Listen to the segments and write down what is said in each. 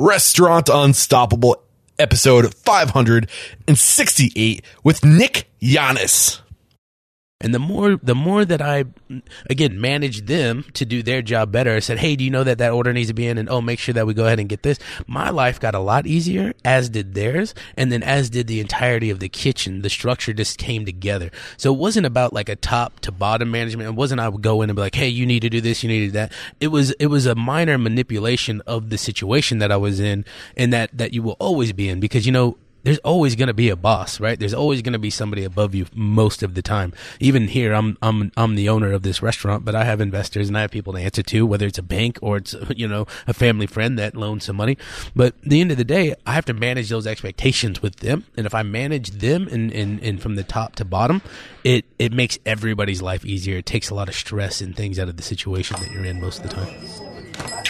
Restaurant Unstoppable, episode 568 with Nick Yanes. And the more the more that I again managed them to do their job better, I said, "Hey, do you know that that order needs to be in?" And oh, make sure that we go ahead and get this. My life got a lot easier, as did theirs, and then as did the entirety of the kitchen. The structure just came together. So it wasn't about like a top to bottom management. It wasn't I would go in and be like, "Hey, you need to do this, you need to do that." It was it was a minor manipulation of the situation that I was in, and that that you will always be in because you know there's always going to be a boss, right? There's always going to be somebody above you most of the time. Even here, I'm I'm I'm the owner of this restaurant, but I have investors and I have people to answer to, whether it's a bank or it's you know a family friend that loans some money. But at the end of the day, I have to manage those expectations with them, and if I manage them and and, and from the top to bottom, it it makes everybody's life easier. It takes a lot of stress and things out of the situation that you're in most of the time.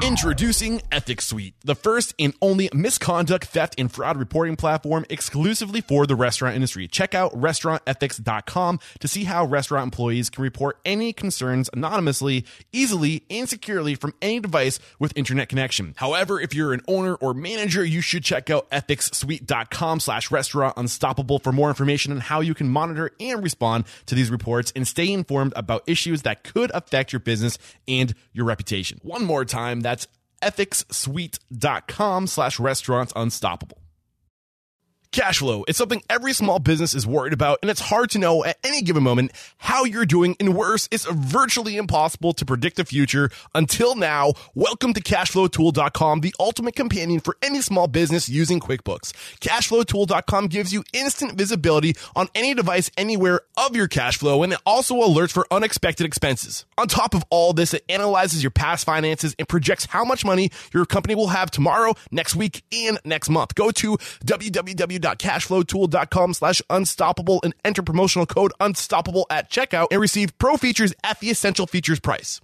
Introducing Ethics Suite, the first and only misconduct, theft, and fraud reporting platform exclusively for the restaurant industry. Check out restaurantethics.com to see how restaurant employees can report any concerns anonymously, easily, and securely from any device with internet connection. However, if you're an owner or manager, you should check out ethicssuite.com slash restaurant unstoppable for more information on how you can monitor and respond to these reports and stay informed about issues that could affect your business and your reputation. One more time, that's ethicssuite.com slash restaurants unstoppable. Cash flow is something every small business is worried about, and it's hard to know at any given moment how you're doing. And worse, it's virtually impossible to predict the future. Until now, welcome to CashflowTool.com, the ultimate companion for any small business using QuickBooks. CashflowTool.com gives you instant visibility on any device anywhere of your cash flow, and it also alerts for unexpected expenses. On top of all this, it analyzes your past finances and projects how much money your company will have tomorrow, next week, and next month. Go to www www.cashflowtool.com slash unstoppable and enter promotional code unstoppable at checkout and receive pro features at the essential features price.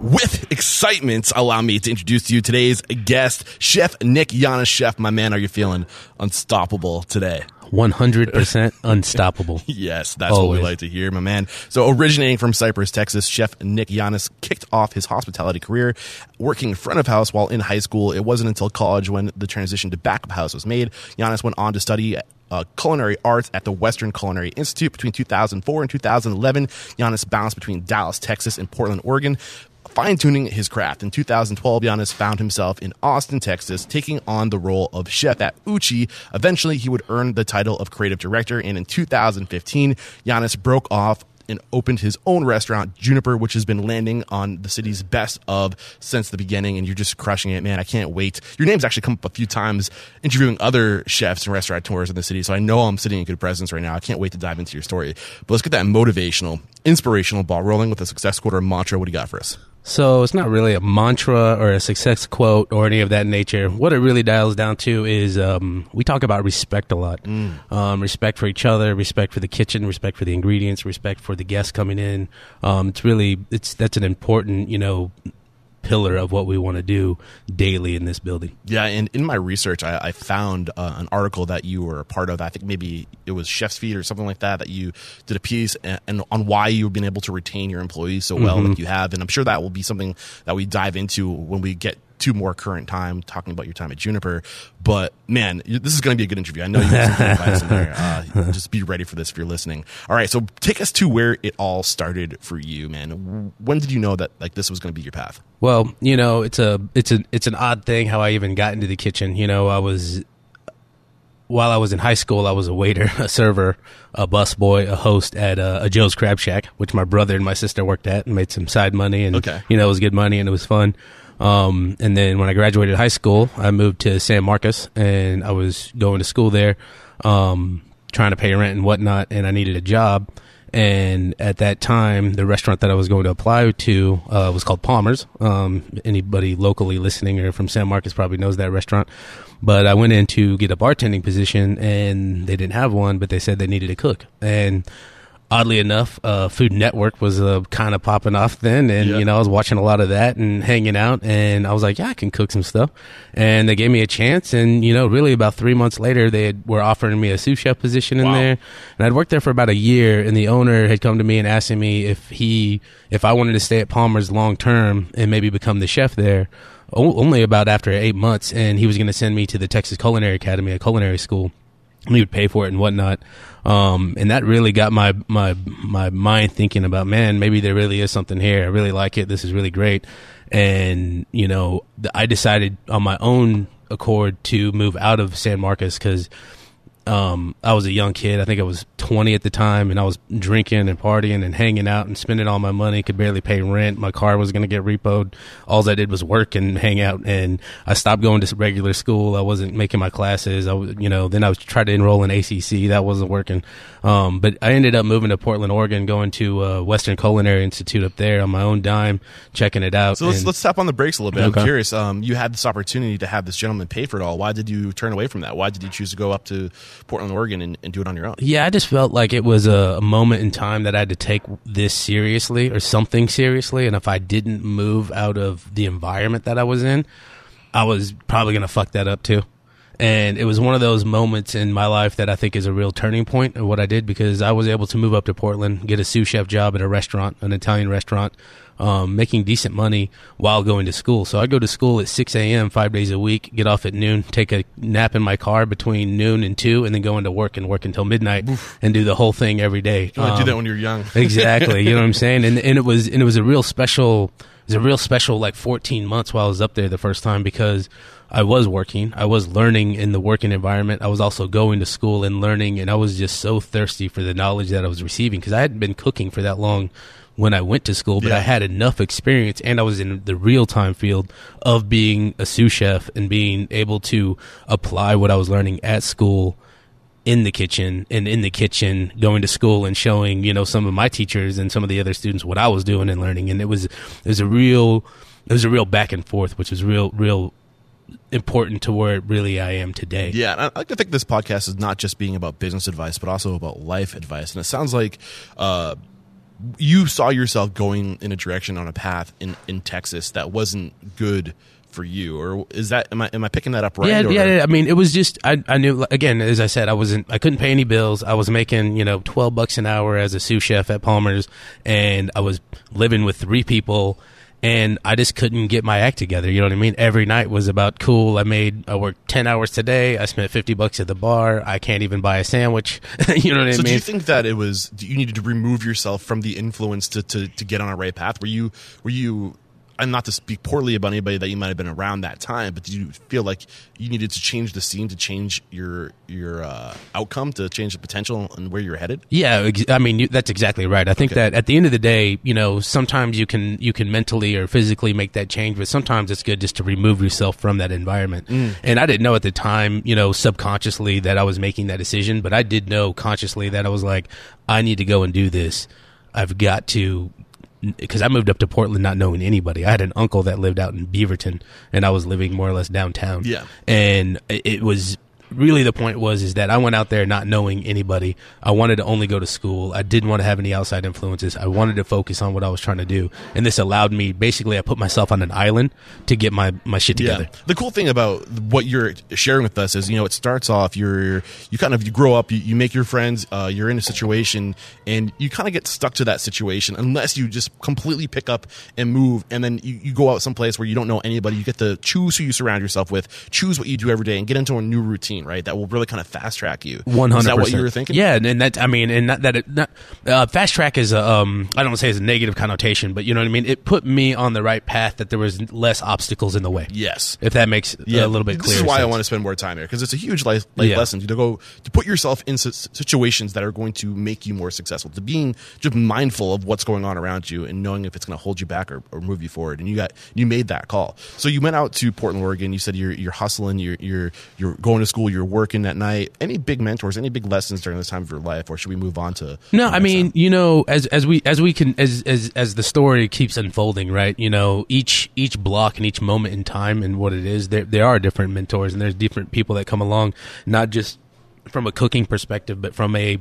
With excitement, allow me to introduce to you today's guest, Chef Nick Yanes. Chef, my man, are you feeling unstoppable today? 100% unstoppable. yes, that's Always. what we like to hear, my man. So, originating from Cypress, Texas, Chef Nick Yanes kicked off his hospitality career working front of house while in high school. It wasn't until college when the transition to back of house was made. Yanes went on to study uh, culinary arts at the Western Culinary Institute between 2004 and 2011. Yanes bounced between Dallas, Texas, and Portland, Oregon fine tuning his craft. In 2012, Yanes found himself in Austin, Texas, taking on the role of chef at Uchi. Eventually, he would earn the title of creative director. And in 2015, Yanes broke off and opened his own restaurant, Juniper, which has been landing on the city's best of since the beginning. And you're just crushing it, man. I can't wait. Your name's actually come up a few times interviewing other chefs and restaurateurs in the city. So I know I'm sitting in good presence right now. I can't wait to dive into your story. But let's get that motivational, inspirational ball rolling with a success quarter mantra. What do you got for us? So it's not really a mantra or a success quote or any of that nature. What it really dials down to is um, we talk about respect a lot. Mm. Um, respect for each other, respect for the kitchen, respect for the ingredients, respect for the guests coming in. Um, it's really it's that's an important you know pillar of what we want to do daily in this building. Yeah, and in my research, I, I found uh, an article that you were a part of. I think maybe it was Chef's Feed or something like that. That you did a piece and, and on why you've been able to retain your employees so well mm-hmm. like you have, and I'm sure that will be something that we dive into when we get to more current time, talking about your time at Juniper. But man, this is going to be a good interview. I know you have some advice in there. Uh, just be ready for this if you're listening. All right, so take us to where it all started for you, man. When did you know that like this was going to be your path? Well, you know, it's a it's a it's an odd thing how I even got into the kitchen. You know, I was while I was in high school, I was a waiter, a server, a busboy, a host at a, a, Joe's Crab Shack, which my brother and my sister worked at, and made some side money, and okay. you know, it was good money and it was fun. Um, and then when I graduated high school, I moved to San Marcos and I was going to school there, um, trying to pay rent and whatnot. And I needed a job. And at that time, the restaurant that I was going to apply to uh, was called Palmer's. Um, anybody locally listening or from San Marcos probably knows that restaurant. But I went in to get a bartending position, and they didn't have one, but they said they needed a cook. And oddly enough, uh, Food Network was uh, kind of popping off then, and Yeah. you know I was watching a lot of that and hanging out, and I was like, yeah, I can cook some stuff, and they gave me a chance, and you know, really about three months later, they had, were offering me a sous chef position in Wow. there, and I'd worked there for about a year, and the owner had come to me and asking me if he if I wanted to stay at Palmer's long term and maybe become the chef there. Only about after eight months, and he was going to send me to the Texas Culinary Academy, a culinary school and he would pay for it and whatnot. Um, and that really got my, my, my mind thinking about, man, maybe there really is something here. I really like it. This is really great. And, you know, I decided on my own accord to move out of San Marcos because, um, I was a young kid. I think I was 20 at the time, and I was drinking and partying and hanging out and spending all my money. Could barely pay rent. My car was going to get repoed. All I did was work and hang out. And I stopped going to regular school. I wasn't making my classes. I, was, you know, then I was trying to enroll in ACC. That wasn't working. Um, but I ended up moving to Portland, Oregon, going to uh, Western Culinary Institute up there on my own dime, checking it out. So let's And- let's tap on the brakes a little bit. Okay. I'm curious. Um, you had this opportunity to have this gentleman pay for it all. Why did you turn away from that? Why did you choose to go up to Portland, Oregon, and, and do it on your own? Yeah, I just felt like it was a, a moment in time that I had to take this seriously or something seriously. And if I didn't move out of the environment that I was in, I was probably going to fuck that up too. And it was one of those moments in my life that I think is a real turning point of what I did because I was able to move up to Portland, get a sous chef job at a restaurant, an Italian restaurant, um, making decent money while going to school. So I go to school at 6 a.m. five days a week, get off at noon, take a nap in my car between noon and 2, and then go into work and work until midnight and do the whole thing every day. You want do Um, that when you're young. exactly. You know what I'm saying? And and it was and it was a real special it was a real special like 14 months while I was up there the first time because I was working, I was learning in the working environment. I was also going to school and learning and I was just so thirsty for the knowledge that I was receiving because I hadn't been cooking for that long when I went to school, but Yeah. I had enough experience and I was in the real time field of being a sous chef and being able to apply what I was learning at school in the kitchen and in the kitchen going to school and showing you know some of my teachers and some of the other students what I was doing and learning and it was it was a real it was a real back and forth which was real real important to where really I am today. Yeah, and I I like to think this podcast is not just being about business advice, but also about life advice. And it sounds like uh, you saw yourself going in a direction on a path in, in Texas that wasn't good for you, or is that am I am I picking that up right? Yeah, or- yeah, yeah. I mean, it was just I, I knew again, as I said, I wasn't I couldn't pay any bills. I was making you know twelve bucks an hour as a sous chef at Palmer's, and I was living with three people, and I just couldn't get my act together. You know what I mean? Every night was about cool. I made I worked ten hours today. I spent fifty bucks at the bar. I can't even buy a sandwich. you know what So I mean? So do you think that it was you needed to remove yourself from the influence to, to, to get on a right path? Were you were you and not to speak poorly about anybody that you might have been around that time, but did you feel like you needed to change the scene to change your your uh, outcome, to change the potential and where you're headed? Yeah, ex- I mean you, that's exactly right. I think Okay. that at the end of the day, you know, sometimes you can you can mentally or physically make that change, but sometimes it's good just to remove yourself from that environment. And I didn't know at the time, you know, subconsciously that I was making that decision, but I did know consciously that I was like, I need to go and do this. I've got to because I moved up to Portland not knowing anybody. I had an uncle that lived out in Beaverton, and I was living more or less downtown. Yeah. and it it was really the point was is that I went out there not knowing anybody. I wanted to only go to school. I didn't want to have any outside influences. I wanted to focus on what I was trying to do, and this allowed me. Basically, I put myself on an island to get my my shit together. Yeah. The cool thing about what you're sharing with us is, you know, it starts off you're you kind of you grow up, you, you make your friends, uh, you're in a situation, and you kind of get stuck to that situation unless you just completely pick up and move, and then you, you go out someplace where you don't know anybody. You get to choose who you surround yourself with, choose what you do every day, and get into a new routine, right? That will really kind of fast track you. One Is that what you were thinking? Yeah, and, and that I mean, and not that it, not, uh, fast track is a um, I don't want to say it's a negative connotation, but you know what I mean. It put me on the right path that there was less obstacles in the way. Yes. If that makes yeah. a little bit This clearer. is why I want to spend more time here because it's a huge life, life Yeah. lesson to go to put yourself in situations that are going to make you more successful. To being just mindful of what's going on around you and knowing if it's going to hold you back or, or move you forward. And you got you made that call. So you went out to Portland, Oregon. You said you're you're hustling. You're you're you're going to school. You're working at night. Any big mentors? Any big lessons during this time of your life? Or should we move on to? No, I mean, time? you know, as as we as we can as as as the story keeps unfolding, right? You know, each each block and each moment in time and what it is, there there are different mentors and there's different people that come along, not just from a cooking perspective, but from a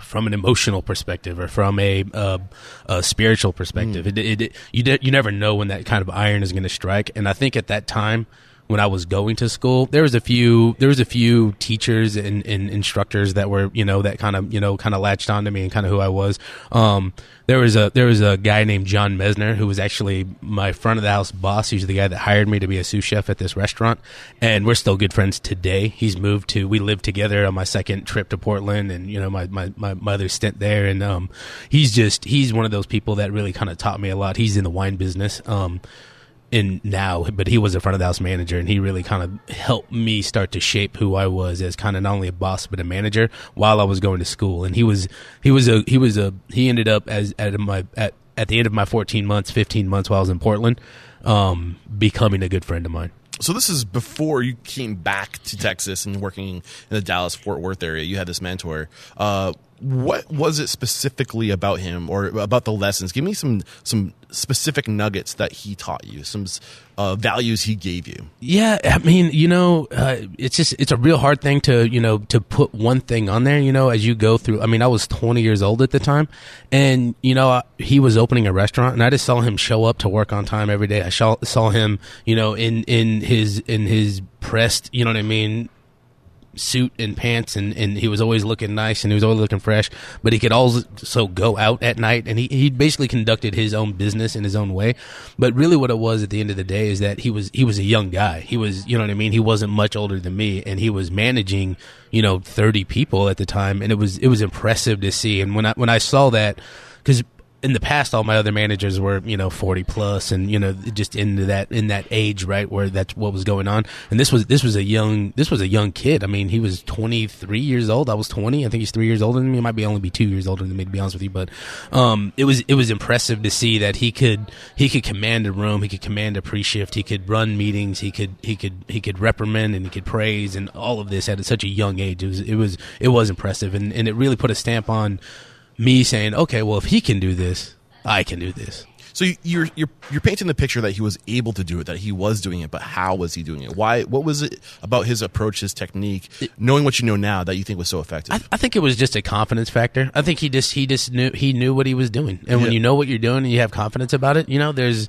from an emotional perspective or from a, uh, a spiritual perspective. It, it, it, you de- you never know when that kind of iron is going to strike. And I think at that time when I was going to school, there was a few there was a few teachers and, and instructors that were you know that kind of you know kind of latched onto me and kind of who I was. Um, there was a there was a guy named John Mesner who was actually my front of the house boss. He's the guy that hired me to be a sous chef at this restaurant, and we're still good friends today. He's moved to we lived together on my second trip to Portland, and you know my my my mother's stint there, and um, he's just he's one of those people that really kind of taught me a lot. He's in the wine business. Um, in now, but he was a front of the house manager, and he really kind of helped me start to shape who I was as kind of not only a boss but a manager while I was going to school. And he was he was a he was a he ended up as at my at at the end of my 14 months, 15 months while I was in Portland, um, becoming a good friend of mine. So this is before you came back to Texas and working in the Dallas Fort Worth area. You had this mentor. Uh, what was it specifically about him or about the lessons? Give me some some specific nuggets that he taught you, some uh, values he gave you. Yeah, I mean, you know, uh, it's just it's a real hard thing to you know to put one thing on there. You know, as you go through. I mean, I was 20 years old at the time, and you know, he was opening a restaurant, and I just saw him show up to work on time every day. I saw saw him, you know, in in his in his pressed, you know what I mean, suit and pants and, and he was always looking nice and he was always looking fresh but he could also go out at night and he, he basically conducted his own business in his own way. But really what it was at the end of the day is that he was he was a young guy. He was you know what i mean? He wasn't much older than me and he was managing you know 30 people at the time and it was it was impressive to see. And when i when i saw that because in the past all my other managers were you know 40 plus and you know just into that in that age right where that's what was going on. And this was this was a young this was a young kid. I mean he was 23 years old. I was 20 i think he's three years older than me. He might be only be two years older than me to be honest with you. But um it was it was impressive to see that he could he could command a room. He could command a pre-shift. He could run meetings. He could he could he could reprimand and he could praise and all of this at such a young age. It was it was it was impressive. And and it really put a stamp on me saying, okay, well, if he can do this, I can do this. So you're you're you're painting the picture that he was able to do it, that he was doing it, but how was he doing it? Why? What was it about his approach, his technique, knowing what you know now, that you think was so effective? I, I think it was just a confidence factor. I think he just he just knew he knew what he was doing, and when Yeah. you know what you're doing and you have confidence about it, you know, there's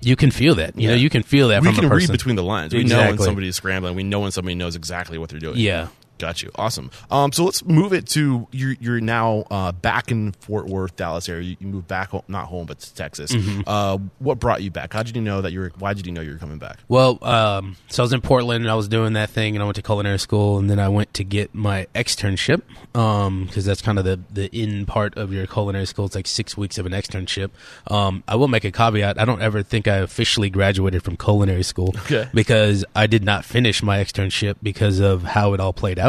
you can feel that. You know, you can feel that we from can a read between the lines. We know when Exactly. somebody is scrambling. We know when somebody knows exactly what they're doing. Yeah. Got you. Awesome. Um, so let's move it to you're, you're now uh, back in Fort Worth, Dallas area. You, you moved back, home, not home, but to Texas. Mm-hmm. Uh, what brought you back? How did you know that you were? Why did you know you were coming back? Well, um, so I was in Portland and I was doing that thing, and I went to culinary school, and then I went to get my externship because that's kind of the the in part of your culinary school. It's like six weeks of an externship. Um, I will make a caveat: I don't ever think I officially graduated from culinary school Okay. because I did not finish my externship because of how it all played out.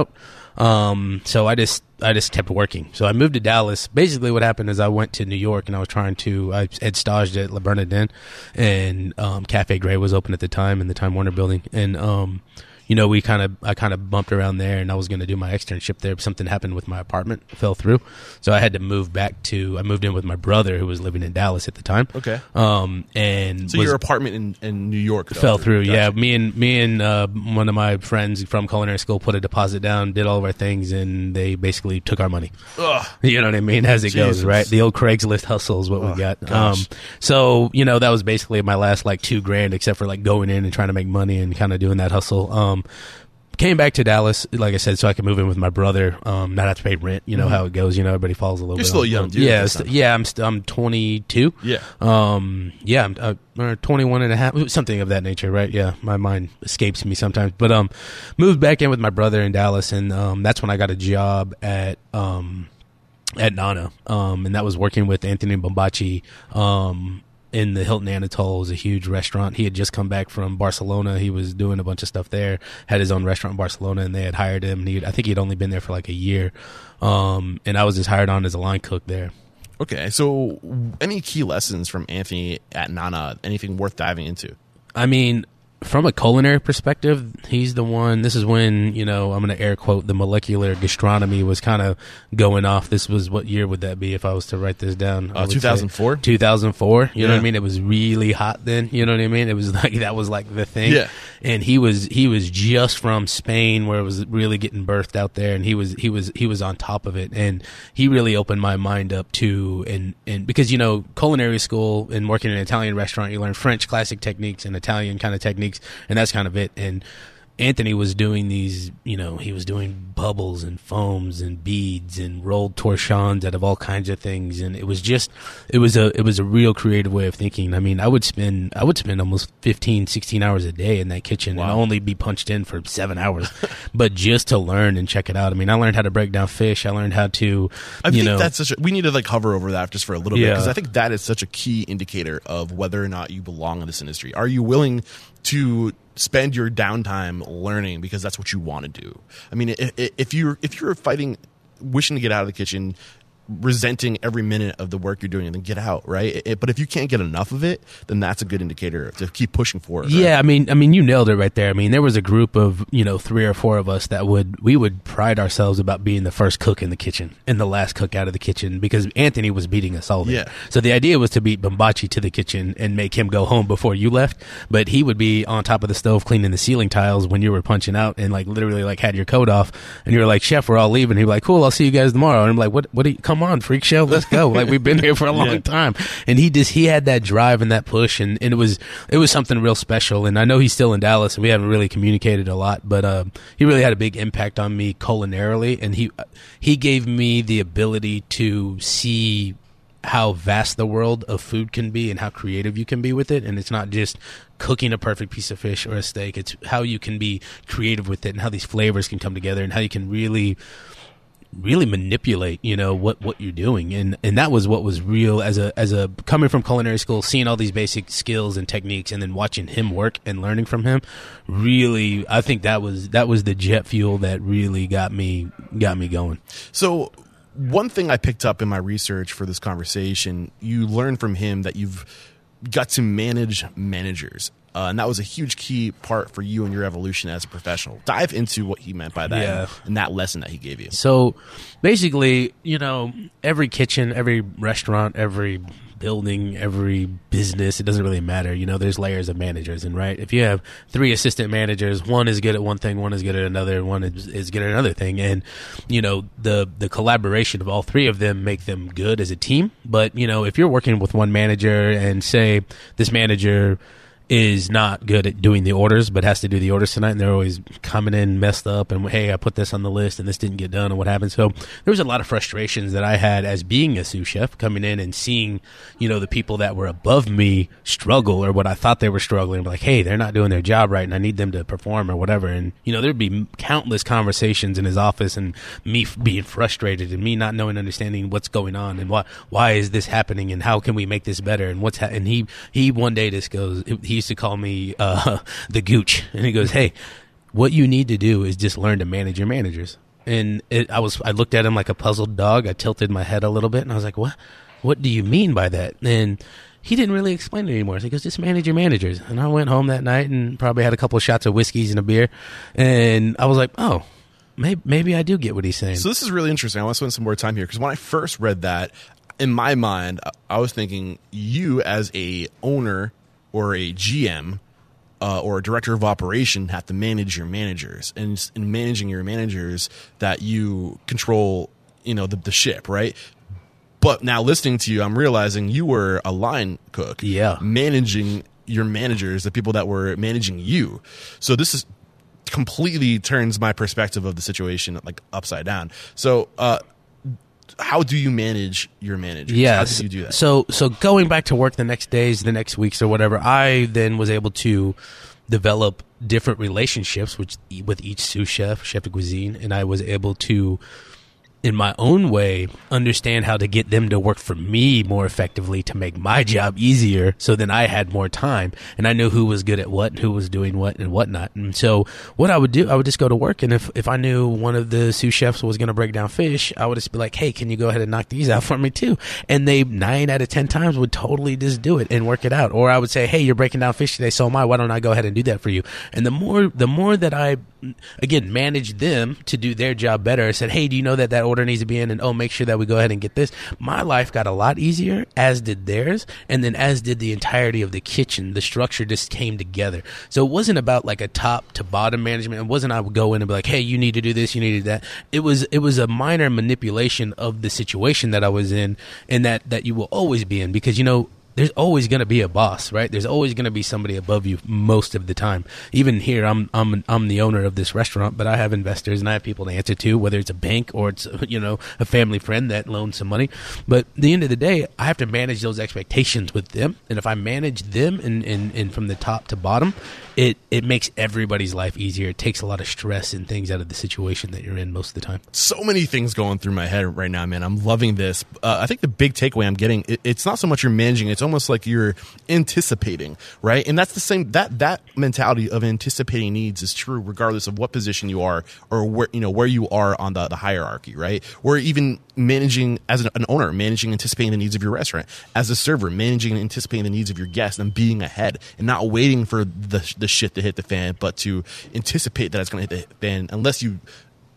Um, so I just I just kept working. So I moved to Dallas. Basically, what happened is I went to New York and I was trying to. I had staged at Le Bernardin, and um, Cafe Gray was open at the time in the Time Warner building, and um, you know we kind of I kind of bumped around there, and I was going to do my externship there. But something happened with my apartment, fell through, so I had to move back to. I moved in with my brother who was living in Dallas at the time. Okay. Um, and So was- your apartment in, in New York fell, fell through. Gotcha. Yeah, me and me and uh, one of my friends from culinary school put a deposit down, did all of our things, and they basically took our money. Ugh. You know what I mean? As it goes, right? The old Craigslist hustle is what Oh, we got. gosh. Um, so you know that was basically my last like two grand, except for like going in and trying to make money and kind of doing that hustle. Um, came back to Dallas, like I said, so I could move in with my brother, um, not have to pay rent. You know how it goes. You know everybody falls a little. Mm-hmm. You're bit still on- young dude Yeah, st- yeah. I'm st- I'm 22. Yeah. Um, yeah, I'm, uh, or 21 and a half, something of that nature, right? Yeah, my mind escapes me sometimes. But um, moved back in with my brother in Dallas, and um, that's when I got a job at um, at Nana, um, and that was working with Anthony Bombaci um, in the Hilton Anatole. Was a huge restaurant. He had just come back from Barcelona. He was doing a bunch of stuff there. Had his own restaurant in Barcelona, and they had hired him. And he, I think he'd only been there for like a year, um, and I was just hired on as a line cook there. Okay. So any key lessons from Anthony at Nana? Anything worth diving into? I mean, from a culinary perspective, he's the one. This is when you know I'm going to air quote the molecular gastronomy was kind of going off. This was what year would that be if I was to write this down? Uh, 2004? 2004. You know what I mean? It was really hot then. You know what I mean? It was like that was like the thing. Yeah. And he was he was just from Spain where it was really getting birthed out there, and he was he was he was on top of it, and he really opened my mind up to and and because you know culinary school and working in an Italian restaurant, you learn French classic techniques and Italian kind of techniques, and that's kind of it. And Anthony was doing these, you know, he was doing bubbles and foams and beads and rolled torchons out of all kinds of things, and it was just, it was a, it was a real creative way of thinking. I mean, I would spend, I would spend almost 15, 16 hours a day in that kitchen and only be punched in for seven hours, but just to learn and check it out. I mean, I learned how to break down fish. I learned how to, I you think know, that's such a, we need to like hover over that just for a little bit because I think that is such a key indicator of whether or not you belong in this industry. Are you willing to spend your downtime learning because that's what you want to do? I mean, if, if you're if you're fighting, wishing to get out of the kitchen, resenting every minute of the work you're doing, and then get out, right? It- but if you can't get enough of it, then that's a good indicator to keep pushing forward. right? Yeah, I mean, I mean, you nailed it right there. I mean, there was a group of you know three or four of us that would we would pride ourselves about being the first cook in the kitchen and the last cook out of the kitchen because Anthony was beating us all. There. Yeah. So the idea was to beat Bombaci to the kitchen and make him go home before you left, but he would be on top of the stove cleaning the ceiling tiles when you were punching out and like literally like had your coat off and you were like, "Chef, we're all leaving." He'd be like, "Cool, I'll see you guys tomorrow." And I'm like, "What? What? Do you, come on, freak show, let's go!" like we've been here for a long Yeah. time time. And he just he had that drive and that push, and, and it was it was something real special. And I know he's still in Dallas, and we haven't really communicated a lot, but um, he really had a big impact on me culinarily, and he he gave me the ability to see how vast the world of food can be and how creative you can be with it and it's not just cooking a perfect piece of fish or a steak it's how you can be creative with it and how these flavors can come together and how you can really really manipulate you know what what you're doing and and that was what was real as a as a coming from culinary school seeing all these basic skills and techniques and then watching him work and learning from him really i think that was that was the jet fuel that really got me got me going So, one thing I picked up in my research for this conversation, you learned from him that you've got to manage managers. Uh, and that was a huge key part for you and your evolution as a professional. Dive into what he meant by that Yeah. and, and that lesson that he gave you. So basically, you know, every kitchen, every restaurant, every building, every business, it doesn't really matter. You know, there's layers of managers, and right, if you have three assistant managers, one is good at one thing, one is good at another, one is, is good at another thing, and you know, the the collaboration of all three of them make them good as a team. But you know, if you're working with one manager and say this manager is not good at doing the orders, but has to do the orders tonight, and they're always coming in messed up. And hey, I put this on the list, and this didn't get done, and what happened? So there was a lot of frustrations that I had as being a sous chef, coming in and seeing, you know, the people that were above me struggle, or what I thought they were struggling. Like, hey, they're not doing their job right, and I need them to perform, or whatever. And you know, there'd be countless conversations in his office, and me being frustrated, and me not knowing, understanding what's going on, and why why is this happening, and how can we make this better, and what's ha- and he he one day just goes, he used to call me uh, the gooch, and he goes, hey, what you need to do is just learn to manage your managers. And it, I was I looked at him like a puzzled dog. I tilted my head a little bit, and I was like, what What do you mean by that? And he didn't really explain it anymore. So he goes, just manage your managers. And I went home that night and probably had a couple of shots of whiskeys and a beer, and I was like, oh. Maybe, maybe I do get what he's saying. So this is really interesting. I want to spend some more time here because when I first read that, in my mind, I- I was thinking you as a owner or a GM uh, or a director of operation have to manage your managers, and in managing your managers, that you control, you know, the, the ship, right? But now listening to you, I'm realizing you were a line cook, Yeah. managing your managers, the people that were managing you. So this is completely turns my perspective of the situation like upside down. So, uh, how do you manage your managers? how Yes. do you do that? So so going back to work the next days, the next weeks or whatever, I then was able to develop different relationships with with each sous chef, chef de cuisine, and I was able to in my own way, understand how to get them to work for me more effectively to make my job easier. So then I had more time and I knew who was good at what and who was doing what and whatnot. And so what I would do, I would just go to work. And if, if I knew one of the sous chefs was going to break down fish, I would just be like, Hey, can you go ahead and knock these out for me too? And they nine out of 10 times would totally just do it and work it out. Or I would say, Hey, you're breaking down fish today. So am I. Why don't I go ahead and do that for you? And the more, the more that I, again, manage them to do their job better, I said, Hey, do you know that that order needs to be in? And oh, make sure that we go ahead and get this. My life got a lot easier, as did theirs, and then as did the entirety of the kitchen. The structure just came together. So it wasn't about like a top to bottom management. It wasn't I would go in and be like, Hey, you need to do this, you need to do that. It was it was a minor manipulation of the situation that I was in and that that you will always be in because you know there's always going to be a boss, right? There's always going to be somebody above you most of the time. Even here, I'm I'm I'm the owner of this restaurant, but I have investors and I have people to answer to, whether it's a bank or it's you know a family friend that loans some money. But the end of the day, I have to manage those expectations with them, and if I manage them and and, and from the top to bottom, it it makes everybody's life easier. It takes a lot of stress and things out of the situation that you're in most of the time. So many things going through my head right now, man. I'm loving this. Uh, I think the big takeaway I'm getting, it, it's not so much you're managing; it's almost like you're anticipating, right? And that's the same that that mentality of anticipating needs is true regardless of what position you are or where you know where you are on the, the hierarchy, right? Or even managing as an, an owner, managing anticipating the needs of your restaurant, as a server, managing and anticipating the needs of your guests and being ahead and not waiting for the the shit to hit the fan, but to anticipate that it's going to hit the fan unless you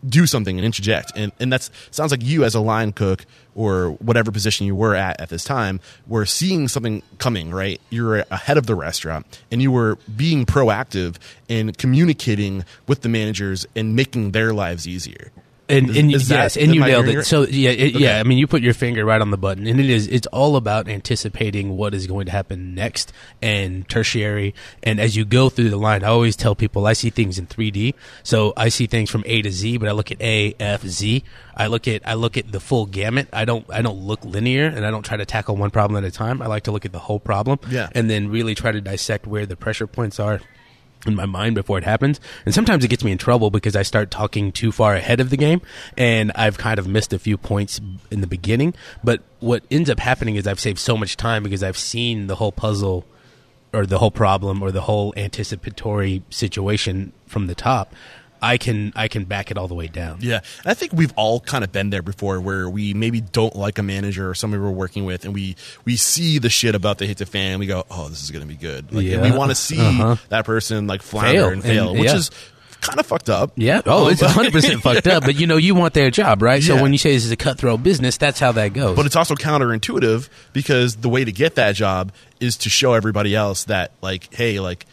do something and interject. And and that's sounds like you as a line cook or whatever position you were at at this time were seeing something coming, right? You were ahead of the restaurant and you were being proactive and communicating with the managers and making their lives easier. And, and is that- yes, and you nailed it. it? So yeah, it, Okay. yeah. I mean, you put your finger right on the button, and it is. It's all about anticipating what is going to happen next and tertiary. And as you go through the line, I always tell people I see things in 3D. So I see things from A to Z, but I look at A, F, Z. I look at I look at the full gamut. I don't I don't look linear, and I don't try to tackle one problem at a time. I like to look at the whole problem, Yeah. and then really try to dissect where the pressure points are in my mind before it happens. And sometimes it gets me in trouble because I start talking too far ahead of the game and I've kind of missed a few points in the beginning. But what ends up happening is I've saved so much time because I've seen the whole puzzle or the whole problem or the whole anticipatory situation from the top. I can I can back it all the way down. Yeah, and I think we've all kind of been there before, where we maybe don't like a manager or somebody we're working with, and we we see the shit about the hit to fan, and we go, "Oh, this is going to be good." Like, and we want to see Uh-huh. that person like flounder Fail. and fail, And- which yeah. is kind of fucked up. Yeah. Oh, it's but- 100% fucked up, but you know, you want their job, right? So when you say this is a cutthroat business, that's how that goes. But it's also counterintuitive because the way to get that job is to show everybody else that, like, hey, like,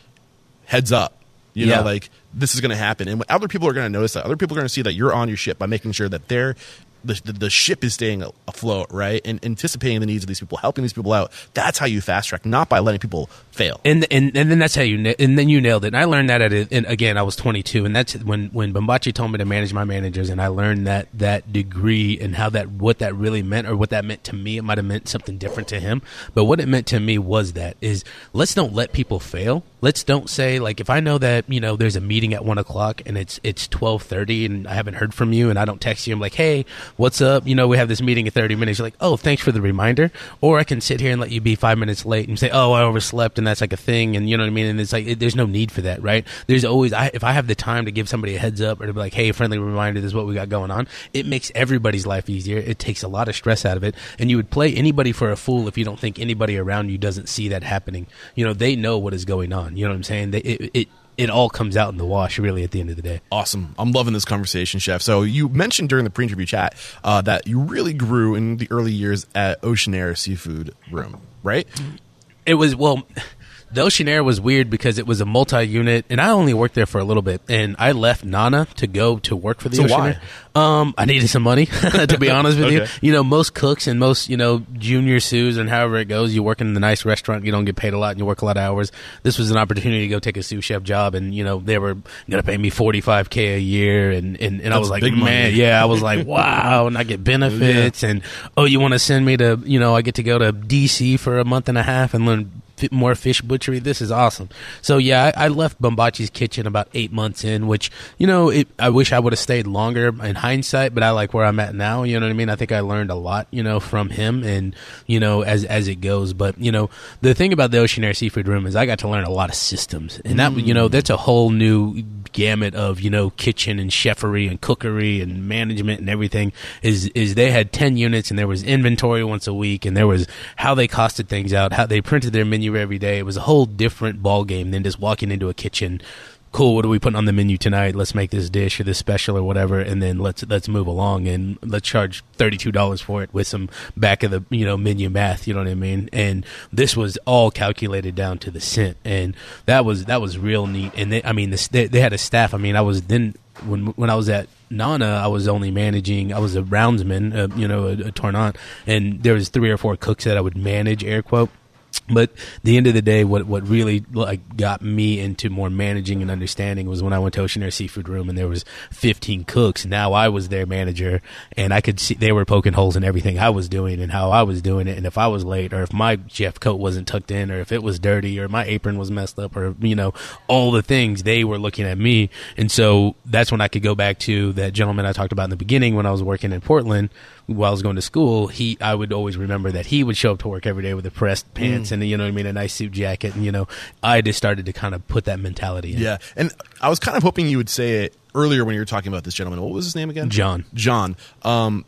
heads up. You Yeah. know, like, this is going to happen. And other people are going to notice that. Other people are going to see that you're on your ship by making sure that they're. The, the, the ship is staying afloat, right? And anticipating the needs of these people, helping these people out. That's how you fast track, not by letting people fail. and and and then that's how you and then you nailed it. And I learned that at a, and again I was 22, and that's when when Bombaci told me to manage my managers, and I learned that that degree and how that what that really meant or what that meant to me. It might have meant something different to him, but what it meant to me was that is let's don't let people fail. Let's don't say like if I know that you know there's a meeting at one o'clock and it's it's 12:30 and I haven't heard from you and I don't text you. I'm like, hey, what's up? You know we have this meeting in 30 minutes. You're like, oh, thanks for the reminder. Or I can sit here and let you be five minutes late and say, oh, I overslept and that's like a thing and you know what I mean. And it's like it, there's no need for that, right? There's always I, if I have the time to give somebody a heads up or to be like, hey, friendly reminder, this is what we got going on. It makes everybody's life easier. It takes a lot of stress out of it, and you would play anybody for a fool if you don't think anybody around you doesn't see that happening. You know, they know what is going on. You know what I'm saying? They, it, it it all comes out in the wash, really, at the end of the day. Awesome. I'm loving this conversation, Chef. So you mentioned during the pre-interview chat uh, that you really grew in the early years at Oceanaire Seafood Room, right? It was well. The Oceanaire was weird because it was a multi-unit, and I only worked there for a little bit. And I left Nana to go to work for the So Ocean why? Air. Um, I needed some money, to be honest with you. Okay. You know, most cooks and most you know junior sous and however it goes, you work in the nice restaurant, you don't get paid a lot, and you work a lot of hours. This was an opportunity to go take a sous chef job, and you know they were going to pay me forty-five k a year, and and, and I was like, big money. man, yeah, I was like, wow, and I get benefits, and oh, you want to send me to, you know, I get to go to DC for a month and a half and learn more fish butchery. This is awesome. So yeah, I, I left Bombaci's kitchen about eight months in, which you know, it, I wish I would have stayed longer in hindsight, but I like where I'm at now. You know what I mean? I think I learned a lot, you know, from him, and you know, as as it goes. But you know, the thing about the Oceanaire Seafood Room is I got to learn a lot of systems, and that you know, mm. that's a whole new gamut of you know kitchen and chefery and cookery and management and everything is is they had 10 units and there was inventory once a week and there was how they costed things out how they printed their menu every day it was a whole different ball game than just walking into a kitchen cool what are we putting on the menu tonight let's make this dish or this special or whatever and then let's let's move along and let's charge $32 for it with some back of the you know menu math you know what i mean and this was all calculated down to the cent and that was that was real neat and they, i mean this, they, they had a staff i mean i was then when when i was at Nana, I was only managing. I was a roundsman, uh, you know, a, a tournant, and there was three or four cooks that I would manage. Air quote. But the end of the day, what what really like got me into more managing and understanding was when I went to Oceanaire Seafood Room and there was 15 cooks. Now I was their manager, and I could see they were poking holes in everything I was doing and how I was doing it. And if I was late, or if my chef coat wasn't tucked in, or if it was dirty, or my apron was messed up, or you know all the things they were looking at me. And so that's when I could go back to that gentleman I talked about in the beginning when I was working in Portland while I was going to school, he I would always remember that he would show up to work every day with a pressed pants and you know what I mean, a nice suit jacket, and you know, I just started to kind of put that mentality in. Yeah, and I was kind of hoping you would say it earlier when you were talking about this gentleman. What was his name again? John. John. Um,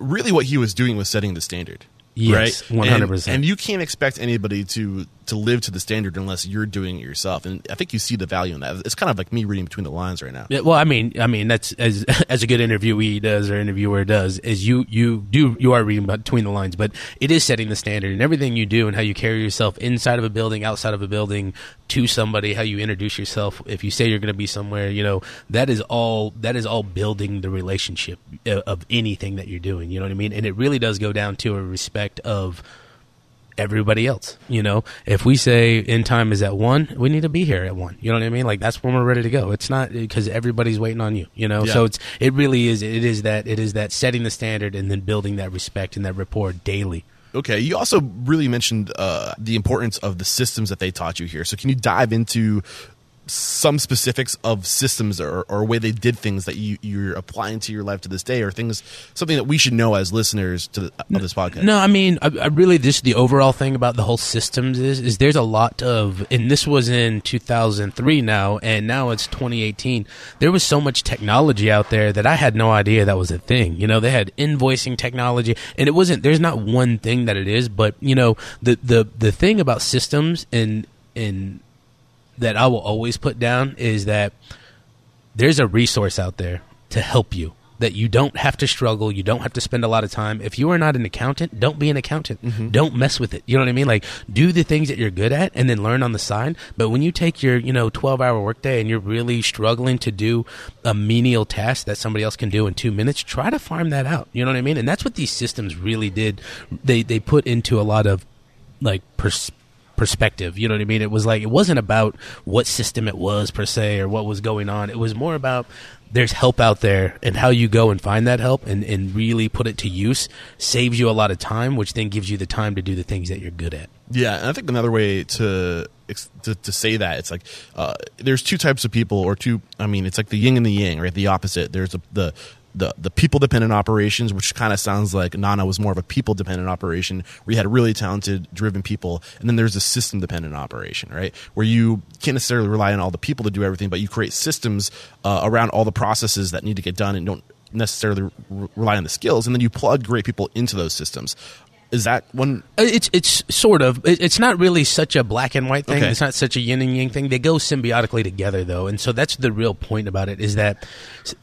really, what he was doing was setting the standard. Yes, right? 100%. And, and you can't expect anybody to to live to the standard unless you're doing it yourself. And I think you see the value in that. It's kind of like me reading between the lines right now. Yeah, well, I mean, I mean that's as as a good interviewee does or interviewer does is you you do you are reading between the lines, but it is setting the standard and everything you do and how you carry yourself inside of a building, outside of a building, to somebody, how you introduce yourself. If you say you're going to be somewhere, you know that is all that is all building the relationship of, of anything that you're doing. You know what I mean? And it really does go down to a respect of everybody else. You know, if we say in time is at one, we need to be here at one. You know what I mean? Like that's when we're ready to go. It's not because everybody's waiting on you. You know, Yeah. so it's it really is. It is that it is that setting the standard and then building that respect and that rapport daily. Okay. You also really mentioned uh, the importance of the systems that they taught you here. So can you dive into some specifics of systems or, or way they did things that you, you're applying to your life to this day, or things something that we should know as listeners to the, of this podcast? No, I mean, I, I really just the overall thing about the whole systems is is there's a lot of, and this was in 2003 now, and now it's 2018. There was so much technology out there that I had no idea that was a thing. You know, they had invoicing technology, and it wasn't. There's not one thing that it is, but you know, the the the thing about systems and and that I will always put down is that there's a resource out there to help you that you don't have to struggle you don't have to spend a lot of time. If you are not an accountant don't be an accountant. Mm-hmm. Don't mess with it. You know what i mean? Like do the things that you're good at and then learn on the side. But when you take your you know 12 hour workday and you're really struggling to do a menial task that somebody else can do in two minutes try to farm that out. You know what i mean? And that's what these systems really did. They they put into a lot of like pers- perspective you know what i mean it was like it wasn't about what system it was per se or what was going on it was more about there's help out there and how you go and find that help and, and really put it to use saves you a lot of time which then gives you the time to do the things that you're good at Yeah, and I think another way to to, to say that it's like uh, there's two types of people, or two. I mean, it's like the yin and the yang, right? The opposite. There's a, the the the people dependent operations, which kind of sounds like Nana was more of a people dependent operation, where you had really talented, driven people, and then there's a system dependent operation, right? Where you can't necessarily rely on all the people to do everything, but you create systems uh, around all the processes that need to get done, and don't necessarily re- rely on the skills, and then you plug great people into those systems. Is that one? Uh, It's it's sort of. It's not really such a black and white thing. Okay. It's not such a yin and yang thing. They go symbiotically together, though, and so that's the real point about it. Is that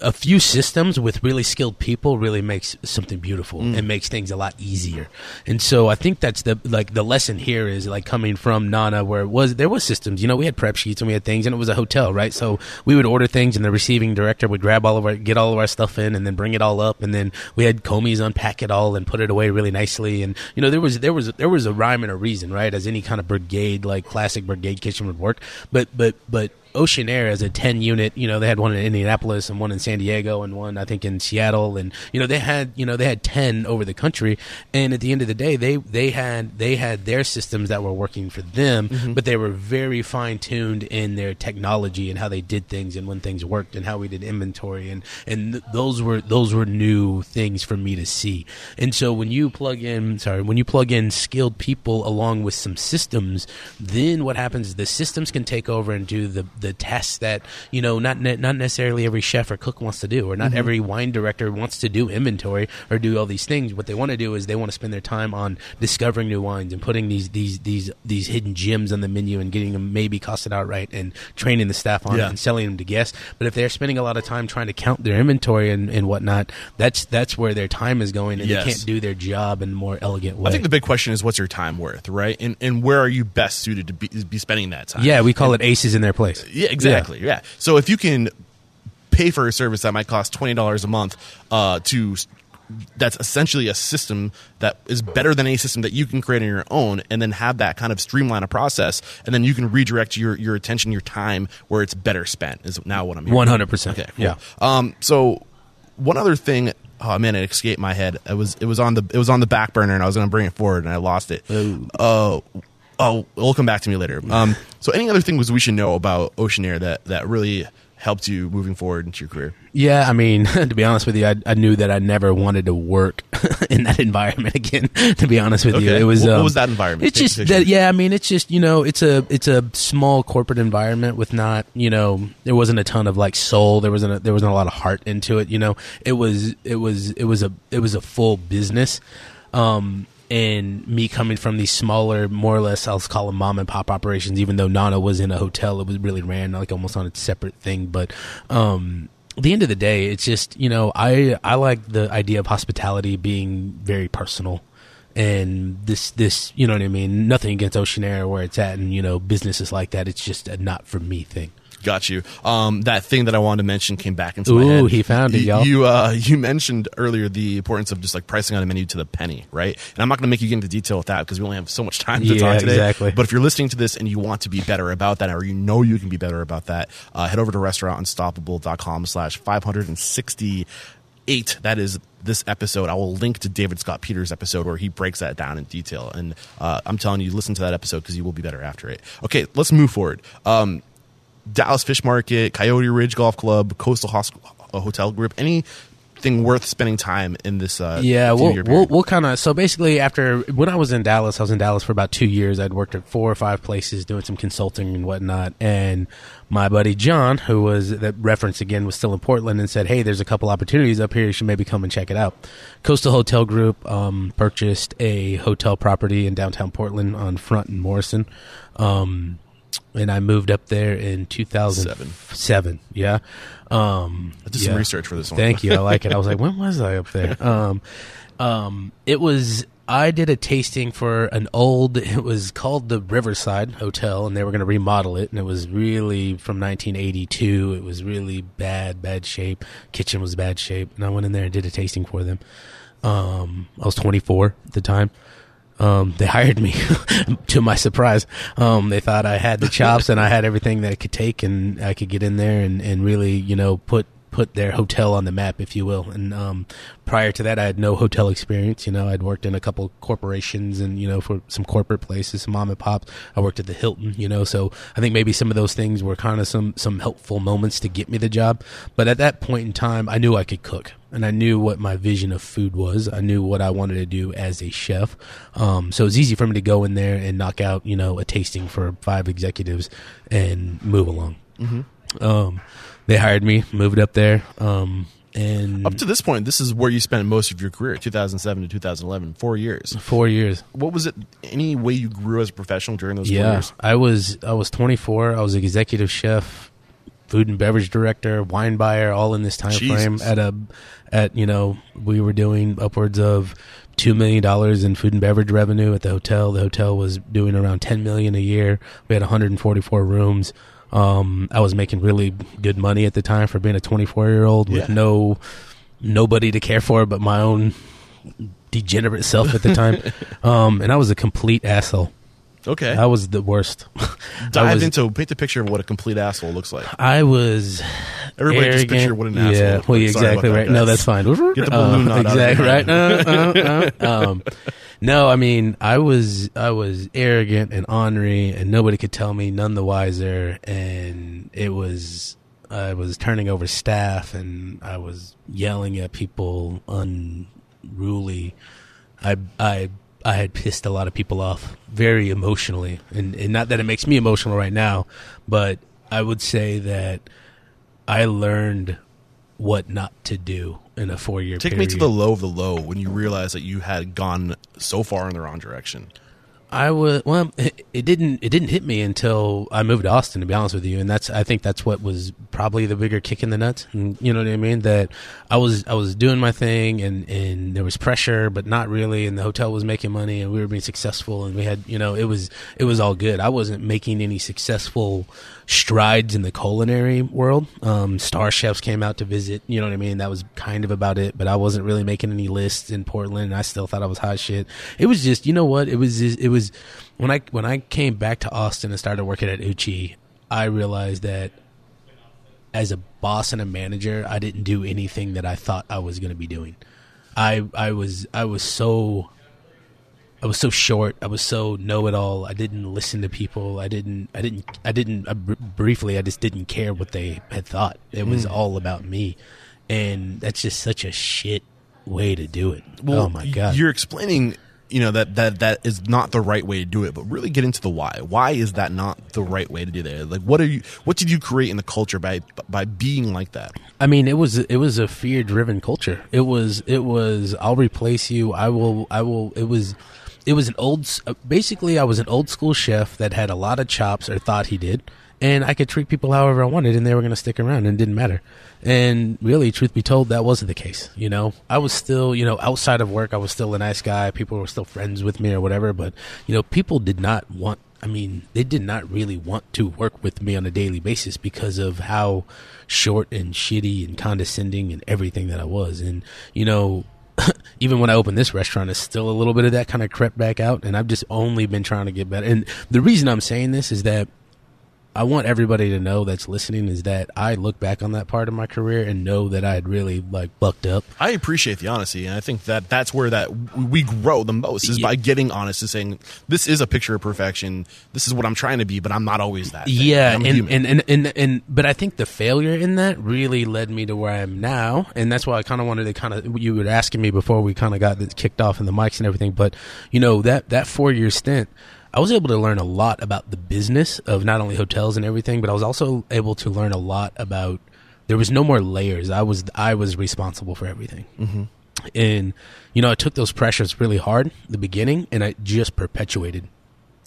a few systems with really skilled people really makes something beautiful and makes things a lot easier. And so I think that's the like the lesson here is like coming from Nana, where it was there was systems. You know, we had prep sheets and we had things, and it was a hotel, right? So we would order things, and the receiving director would grab all of our get all of our stuff in, and then bring it all up, and then we had commis unpack it all and put it away really nicely. And you know, there was there was there was a rhyme and a reason, right? As any kind of brigade, like classic brigade kitchen would work. But but but Oceanaire as a 10 unit, you know, they had one in Indianapolis and one in San Diego and one I think in Seattle and you know, they had, you know, they had 10 over the country and at the end of the day they they had they had their systems that were working for them, Mm-hmm. but they were very fine-tuned in their technology and how they did things and when things worked and how we did inventory and and th- those were those were new things for me to see. And so when you plug in sorry, when you plug in skilled people along with some systems, then what happens is the systems can take over and do the the tasks that you know not ne- not necessarily every chef or cook wants to do, or not mm-hmm. every wine director wants to do inventory or do all these things. What they want to do is they want to spend their time on discovering new wines and putting these these these these hidden gems on the menu and getting them maybe costed out right and training the staff on Yeah. it and selling them to guests. But if they're spending a lot of time trying to count their inventory and, and whatnot, that's that's where their time is going, and Yes. they can't do their job in a more elegant way. I think the big question is what's your time worth, right? And and where are you best suited to be, be spending that time? yeah, we call it aces in their place. Yeah, exactly. Yeah. So if you can pay for a service that might cost twenty dollars a month uh, to that's essentially a system that is better than a system that you can create on your own and then have that kind of streamline a process and then you can redirect your, your attention your time where it's better spent is now what i'm hearing. 100%. okay cool. Yeah. um so one other thing oh man it escaped my head it was it was on the it was on the back burner and i was going to bring it forward and i lost it oh oh it'll come back to me later um so any other things we should know about Oceanaire that that really helped you moving forward into your career Yeah, I mean, to be honest with you, I, I knew that I never wanted to work in that environment again. To be honest with you, it was What- what um, was that environment? It's just that, yeah. I mean, it's just you know, it's a it's a small corporate environment with not you know, there wasn't a ton of like soul. There wasn't a, there wasn't a lot of heart into it. You know, it was it was it was a it was a full business. Um, and me coming from these smaller, more or less, I'll call them mom and pop operations. Even though Nana was in a hotel, it was really ran like almost on a separate thing. But um, at the end of the day, it's just you know I I like the idea of hospitality being very personal. And this, this, you know what I mean. Nothing against Oceanaire where it's at, and you know businesses like that. It's just a not for me thing. Got you. Um, that thing that I wanted to mention came back into my Ooh, head. he found it, y'all. You uh, you mentioned earlier the importance of just like pricing on a menu to the penny, right? And I'm not going to make you get into detail with that because we only have so much time to Yeah, talk today. exactly. But if you're listening to this and you want to be better about that, or you know you can be better about that, uh, head over to restaurantunstoppable.com slash 568. That is this episode. I will link to David Scott Peters' episode where he breaks that down in detail. And uh, I'm telling you, listen to that episode because you will be better after it. Okay, let's move forward. Um, Dallas Fish Market, Coyote Ridge Golf Club, Coastal uh, Hotel Group, anything worth spending time in this uh, Yeah, we'll we'll, we'll kind of so basically after when I was in Dallas, I was in Dallas for about two years. I'd worked at four or five places doing some consulting and whatnot. And my buddy John, who was that reference again, was still in Portland and said, "Hey, there's a couple opportunities up here. You should maybe come and check it out." Coastal Hotel Group um, purchased a hotel property in downtown Portland on Front and Morrison. Um, and I moved up there in 2007. Yeah. Um, I did some research for this one. Thank you. I like it. I was like, when was I up there? Um, um, it was. I did a tasting for an old. It was called the Riverside Hotel, and they were going to remodel it. And it was really from 1982. It was really bad, bad shape. Kitchen was bad shape, and I went in there and did a tasting for them. Um, I was 24 at the time. Um, they hired me to my surprise. Um, they thought I had the chops and I had everything that it could take and I could get in there and, and really, you know, put, put their hotel on the map, if you will. And, um, prior to that, I had no hotel experience. You know, I'd worked in a couple corporations and, you know, for some corporate places, some mom and pops. I worked at the Hilton, you know, so I think maybe some of those things were kind of some, some helpful moments to get me the job. But at that point in time, I knew I could cook and I knew what my vision of food was. I knew what I wanted to do as a chef. Um, so it was easy for me to go in there and knock out, you know, a tasting for five executives and move along. Mm-hmm. Um, they hired me, moved up there, um, and Up to this point, this is where you spent most of your career, 2007 to 2011, four years. four years. What was it? Any way you grew as a professional during those four Yeah, years? I was I was 24. I was executive chef, food and beverage director, wine buyer, all in this time Jesus. frame. At a at you know we were doing upwards of two million dollars in food and beverage revenue at the hotel. The hotel was doing around 10 million a year. We had 144 rooms. Um, I was making really good money at the time for being a 24 year old with Yeah. no nobody to care for but my own degenerate self at the time. um, and I was a complete asshole Okay. That was the worst. Dive was, into paint the picture of what a complete asshole looks like. I was Everybody just arrogant. picture what an asshole Yeah, looks well, like. you're Sorry about exactly that, right. No, that's fine. Get the balloon knot out exactly right. Uh, uh, uh. um, no, I mean, I was I was arrogant and ornery, and nobody could tell me none the wiser. And it was I was turning over staff, and I was yelling at people unruly. I I I had pissed a lot of people off very emotionally, and, and not that it makes me emotional right now, but I would say that I learned what not to do in a four year Take period. me to the low of the low when you realize that you had gone so far in the wrong direction. I was well. It, didn't. It didn't hit me until I moved to Austin. To be honest with you, and that's. I think that's what was probably the bigger kick in the nuts. And you know what I mean? That I was. I was doing my thing, and and there was pressure, but not really. And the hotel was making money, and we were being successful, and we had. You know, it was. It was all good. I wasn't making any successful strides in the culinary world. Um, StarChefs came out to visit. You know what I mean? That was kind of about it. But I wasn't really making any lists in Portland. And I still thought I was hot shit. It was just. You know what? It was. Just, it was when I when I came back to Austin and started working at Uchi, I realized that as a boss and a manager, I didn't do anything that I thought I was going to be doing. I I was I was so I was so short. I was so know it all. I didn't listen to people. I didn't. I didn't. I didn't. I, br- briefly, I just didn't care what they had thought. It was mm. all about me, and that's just such a shit way to do it. oh my god! You're explaining, you know, that that that is not the right way to do it, but really get into the why. Why is that not the right way to do that? Like, what are you? What did you create in the culture by by being like that? I mean, it was it was a fear driven culture. It was it was I'll replace you. I will I will. It was it was an old. Basically, I was an old school chef that had a lot of chops or thought he did, and I could treat people however I wanted, and they were going to stick around, and it didn't matter. And really, truth be told, that wasn't the case. You know, I was still you know outside of work, I was still a nice guy. People were still friends with me or whatever, but you know, people did not want I mean, they did not really want to work with me on a daily basis because of how short and shitty and condescending and everything that I was. And, you know, even when I opened this restaurant, it's still a little bit of that kind of crept back out. And I've just only been trying to get better. And the reason I'm saying this is that I want everybody to know that's listening is that I look back on that part of my career and know that I had really like bucked up. I appreciate the honesty, and I think that that's where that we grow the most is Yeah. by getting honest and saying this is a picture of perfection. This is what I'm trying to be, but I'm not always that. thing. Yeah, and, and, and, and, and, but I think the failure in that really led me to where I am now. And that's why I kind of wanted to kind of, you were asking me before we kind of got this kicked off in the mics and everything. But, you know, that, that four year stint, I was able to learn a lot about the business of not only hotels and everything, but I was also able to learn a lot about, there was no more layers. I was, I was responsible for everything. Mm-hmm. And, you know, I took those pressures really hard the beginning and I just perpetuated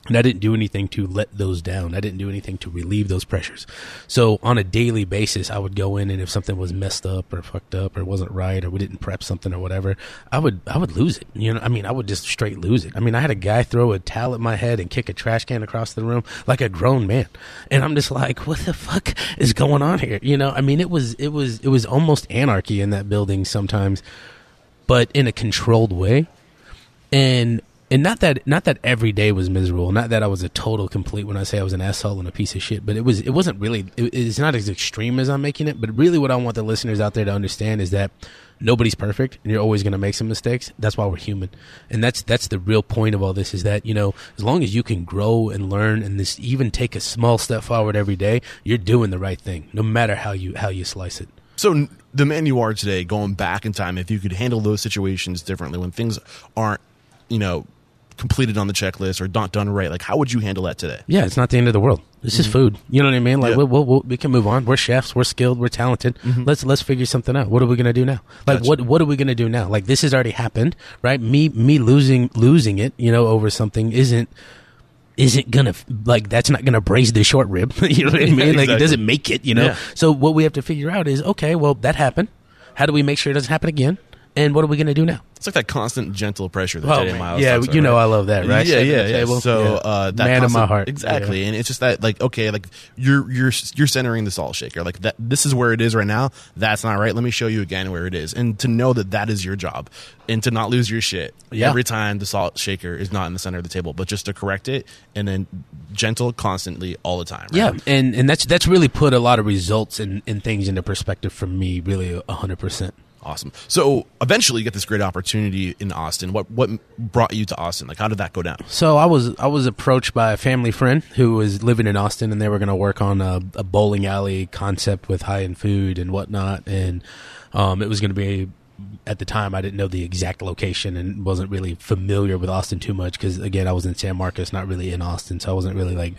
and I didn't do anything to let those down. I didn't do anything to relieve those pressures. So on a daily basis, I would go in and if something was messed up or fucked up or wasn't right or we didn't prep something or whatever, I would I would lose it. You know, I mean, I would just straight lose it. I mean, I had a guy throw a towel at my head and kick a trash can across the room like a grown man, and I'm just like, what the fuck is going on here? You know, I mean, it was it was it was almost anarchy in that building sometimes, but in a controlled way and and not that not that every day was miserable not that i was a total complete when i say i was an asshole and a piece of shit but it was it wasn't really it, it's not as extreme as i'm making it but really what i want the listeners out there to understand is that nobody's perfect and you're always going to make some mistakes. That's why we're human. And that's that's the real point of all this is that you know as long as you can grow and learn and this even take a small step forward every day you're doing the right thing no matter how you how you slice it. So the man you are today, going back in time, if you could handle those situations differently when things aren't, you know, completed on the checklist or not done right, like how would you handle that today? Yeah, it's not the end of the world. This is food. You know what I mean? Like Mm-hmm. Yeah. we'll, we'll, we can move on. We're chefs. We're skilled. We're talented. Let's let's figure something out. What are we gonna do now? Like Mm-hmm. Gotcha. what what are we gonna do now? Like this has already happened, right? Me me losing losing it, you know, over something isn't isn't gonna like that's not gonna braise the short rib. you know what I mean? Like it doesn't make it. You know. Yeah. So what we have to figure out is okay. Well, that happened. How do we make sure it doesn't happen again? And what are we going to do now? It's like that constant gentle pressure that Oh. Miles Yeah, you know? I love that, right? Yeah, yeah, yeah. table. So Yeah. uh, that Man of my heart. exactly, Yeah. and it's just that like okay, like you're you're you're centering the salt shaker, like that. This is where it is right now. That's not right. Let me show you again where it is, and to know that that is your job, and to not lose your shit Yeah. every time the salt shaker is not in the center of the table, but just to correct it, and then gentle, constantly, all the time. right? Yeah, and and that's that's really put a lot of results and, and things into perspective for me. Really, hundred percent. Awesome. So eventually, you get this great opportunity in Austin. What what brought you to Austin? Like, how did that go down? So I was I was approached by a family friend who was living in Austin, and they were going to work on a, a bowling alley concept with high end food and whatnot, and um, it was going to be. At the time, I didn't know the exact location and wasn't really familiar with Austin too much because, again, I was in San Marcos, not really in Austin, so I wasn't really like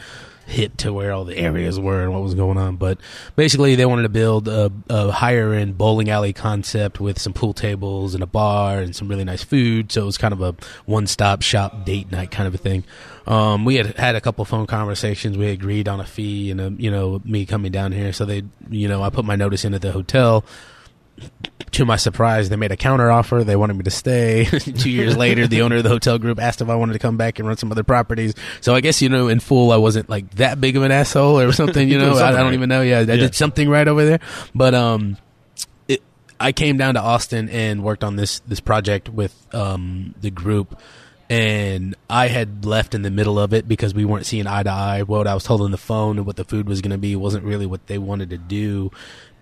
hit to where all the areas were and what was going on. But basically, they wanted to build a, a higher end bowling alley concept with some pool tables and a bar and some really nice food. So it was kind of a one stop shop date night kind of a thing. Um, we had had a couple phone conversations. We agreed on a fee and a, you know me coming down here. So they you know I put my notice in at the hotel to my surprise, they made a counter offer. They wanted me to stay. Two years later, the owner of the hotel group asked if I wanted to come back and run some other properties. So I guess you know, in full, I wasn't like that big of an asshole or something. You know, I, I don't right. even know. Yeah, I Yeah. did something right over there. But um, it, I came down to Austin and worked on this this project with um the group. And I had left in the middle of it because we weren't seeing eye to eye. What I was told on the phone and what the food was going to be wasn't really what they wanted to do.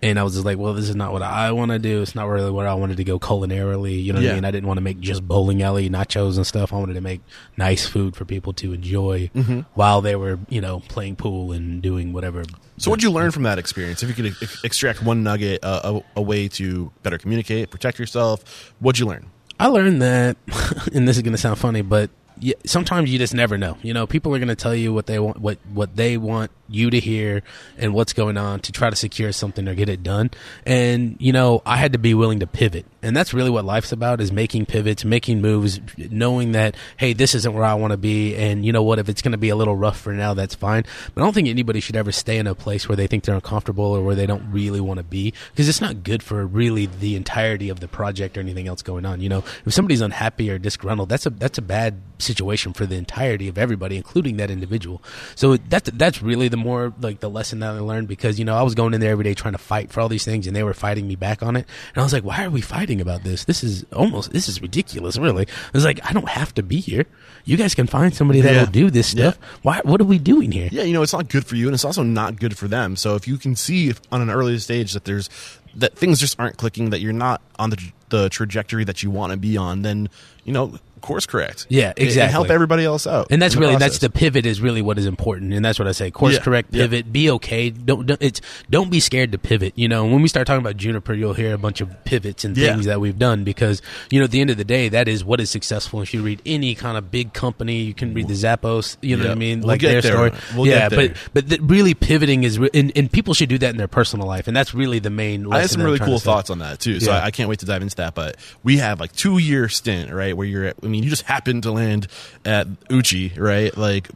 And I was just like, well, this is not what I want to do. It's not really where I wanted to go culinarily. You know what Yeah. I mean? I didn't want to make just bowling alley nachos and stuff. I wanted to make nice food for people to enjoy while they were, you know, playing pool and doing whatever. So, what'd you learn from that experience? If you could ex- extract one nugget, uh, a, a way to better communicate, protect yourself, what'd you learn? I learned that, and this is going to sound funny, but yeah, sometimes you just never know. You know, people are going to tell you what they want, what what they want you to hear, and what's going on to try to secure something or get it done. And you know, I had to be willing to pivot, and that's really what life's about: is making pivots, making moves, knowing that hey, this isn't where I want to be, and you know what? If it's going to be a little rough for now, that's fine. But I don't think anybody should ever stay in a place where they think they're uncomfortable or where they don't really want to be, because it's not good for really the entirety of the project or anything else going on. You know, if somebody's unhappy or disgruntled, that's a that's a bad situation for the entirety of everybody, including that individual. So that's that's really the more like the lesson that I learned because you know I was going in there every day trying to fight for all these things, and they were fighting me back on it, and I was like, why are we fighting about this? This is almost this is ridiculous, really. I was like, I don't have to be here. You guys can find somebody that Yeah. will do this stuff. Why? What are we doing here? Yeah, you know, it's not good for you, and it's also not good for them. So, if you can see if, on an early stage that there's that things just aren't clicking, that you're not on the the trajectory that you want to be on, then you know, course correct. Yeah, And- and exactly. help everybody else out. And that's really that's the pivot is really what is important, and that's what I say. Course Yeah, correct, yeah. pivot, be okay. Don't, don't it's don't be scared to pivot. You know, when we start talking about Juniper, you'll hear a bunch of pivots and Yeah. things that we've done because you know at the end of the day, that is what is successful. If you read any kind of big company, you can read the Zappos. You know Yeah. what I mean, We'll like their there. story. We'll yeah, get there. but but the, really pivoting is, re- and, and people should do that in their personal life, and that's really the main. I had lesson some really cool thoughts on that too. So Yeah. I, I can't wait to dive into that. But we have like two year stint, right? Where you're at, mean, you just happened to land at Uchi, right? Like,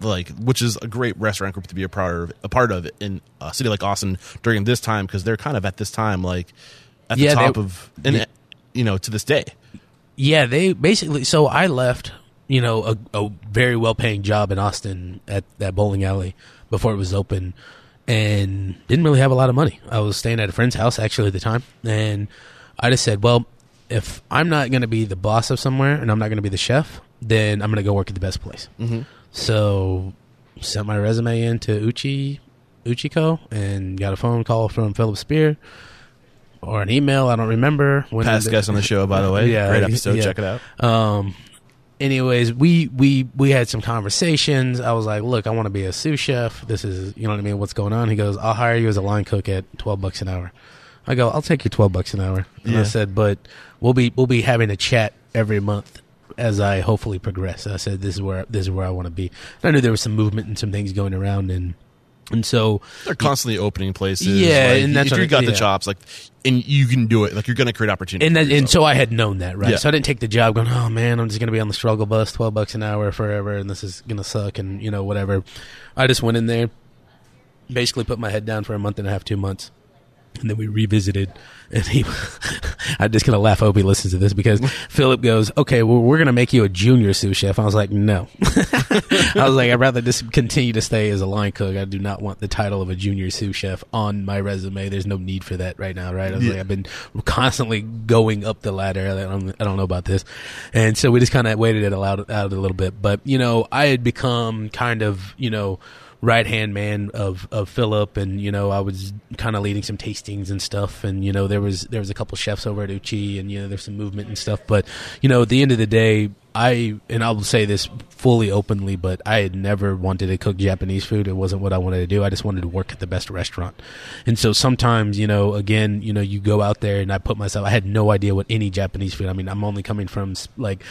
like, which is a great restaurant group to be a part of, a part of in a city like Austin during this time because they're kind of at this time, like, at the Yeah, they- top of, and you know, to this day. Yeah, they basically. So I left, you know, a, a very well paying job in Austin at that bowling alley before it was open, and didn't really have a lot of money. I was staying at a friend's house actually at the time, and I just said, well, if I'm not going to be the boss of somewhere and I'm not going to be the chef, then I'm going to go work at the best place. Mm-hmm. So sent my resume in to Uchi Uchiko and got a phone call from Philip Speer or an email. I don't remember. When Past guest on the show, by the way. Yeah, Great episode. yeah. Check it out. Um. Anyways, we we we had some conversations. I was like, "Look, I want to be a sous chef. This is, you know what I mean. What's going on?" He goes, "I'll hire you as a line cook at twelve bucks an hour." I go, "I'll take you twelve bucks an hour." And Yeah. I said, "But we'll be we'll be having a chat every month as I hopefully progress." I said, "This is where this is where I want to be." And I knew there was some movement and some things going around, and and so They're constantly opening places. Yeah, like, and that's if you got the yeah. chops, like, and you can do it, like, you're going to create opportunity. and that, and so I had known that, right? Yeah. So I didn't take the job going, oh man, I'm just gonna be on the struggle bus, twelve bucks an hour forever, and this is gonna suck, and you know whatever. I just went in there, basically put my head down for a month and a half, two months, and then we revisited, and he I'm just gonna laugh. I hope he listens to this because Philip goes, "Okay, well, we're gonna make you a junior sous chef." I was like, "No." I was like, "I'd rather just continue to stay as a line cook. I do not want the title of a junior sous chef on my resume. There's no need for that right now, right?" I was Yeah. like, "I've been constantly going up the ladder. I don't, I don't know about this," and so we just kind of waited it out, out a little bit. But you know, I had become kind of you know right hand man of of Philip, and you know I was kind of leading some tastings and stuff, and you know there was there was a couple chefs over at Uchi, and you know there's some movement and stuff, but you know at the end of the day. I and I'll say this fully openly, but I had never wanted to cook Japanese food. It wasn't what I wanted to do. I just wanted to work at the best restaurant. And so sometimes, you know, again, you know, you go out there and I put myself. I had no idea what any Japanese food. I mean, I'm only coming from like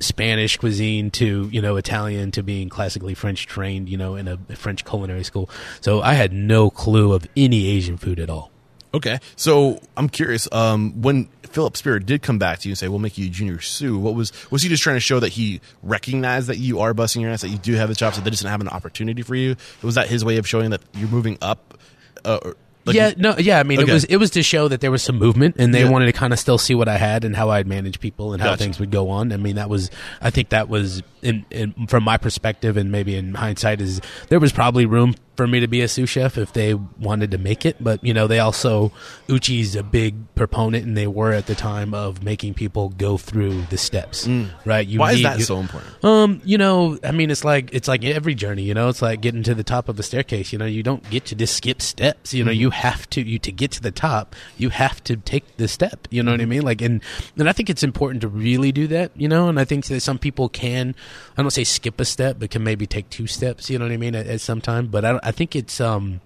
Spanish cuisine to you know Italian to being classically French trained, you know, in a French culinary school. So I had no clue of any Asian food at all. Okay, so I'm curious. Um, when Philip Speer did come back to you and say, "We'll make you junior sous," what was was he just trying to show that he recognized that you are busting your ass, that you do have the chops, that they just didn't have an opportunity for you? Was that his way of showing that you're moving up? Uh, or, like, yeah, no, yeah. I mean, Okay. it was it was to show that there was some movement, and they Yeah. wanted to kind of still see what I had and how I'd manage people and how Gotcha. things would go on. I mean, that was I think that was in, in from my perspective, and maybe in hindsight, is there was probably room for me to be a sous chef if they wanted to make it, but you know, they also Uchi's a big proponent, and they were at the time of making people go through the steps, right? You Mm. Why is that you- so important? um, you know, I mean, it's like it's like every journey. You know, it's like getting to the top of the staircase. You know, you don't get to just skip steps. You know, you have to you to get to the top. You have to take the step. You know what I mean? Like, and and I think it's important to really do that. You know, and I think that some people can, I don't say skip a step, but can maybe take two steps. You know what I mean? At, at some time, but I, don't- I think it's um.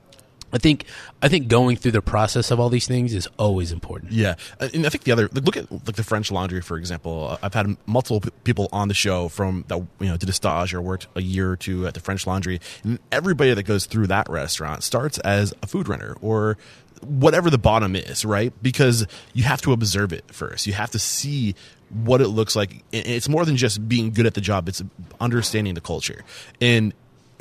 I think I think going through the process of all these things is always important. Yeah, Uh, and I think the other look at like the French Laundry for example. Uh, I've had multiple people on the show from that you know did a stage or worked a year or two at the French Laundry, and everybody that goes through that restaurant starts as a food runner or whatever the bottom is, right? Because you have to observe it first. You have to see what it looks like. It's more than just being good at the job; it's understanding the culture and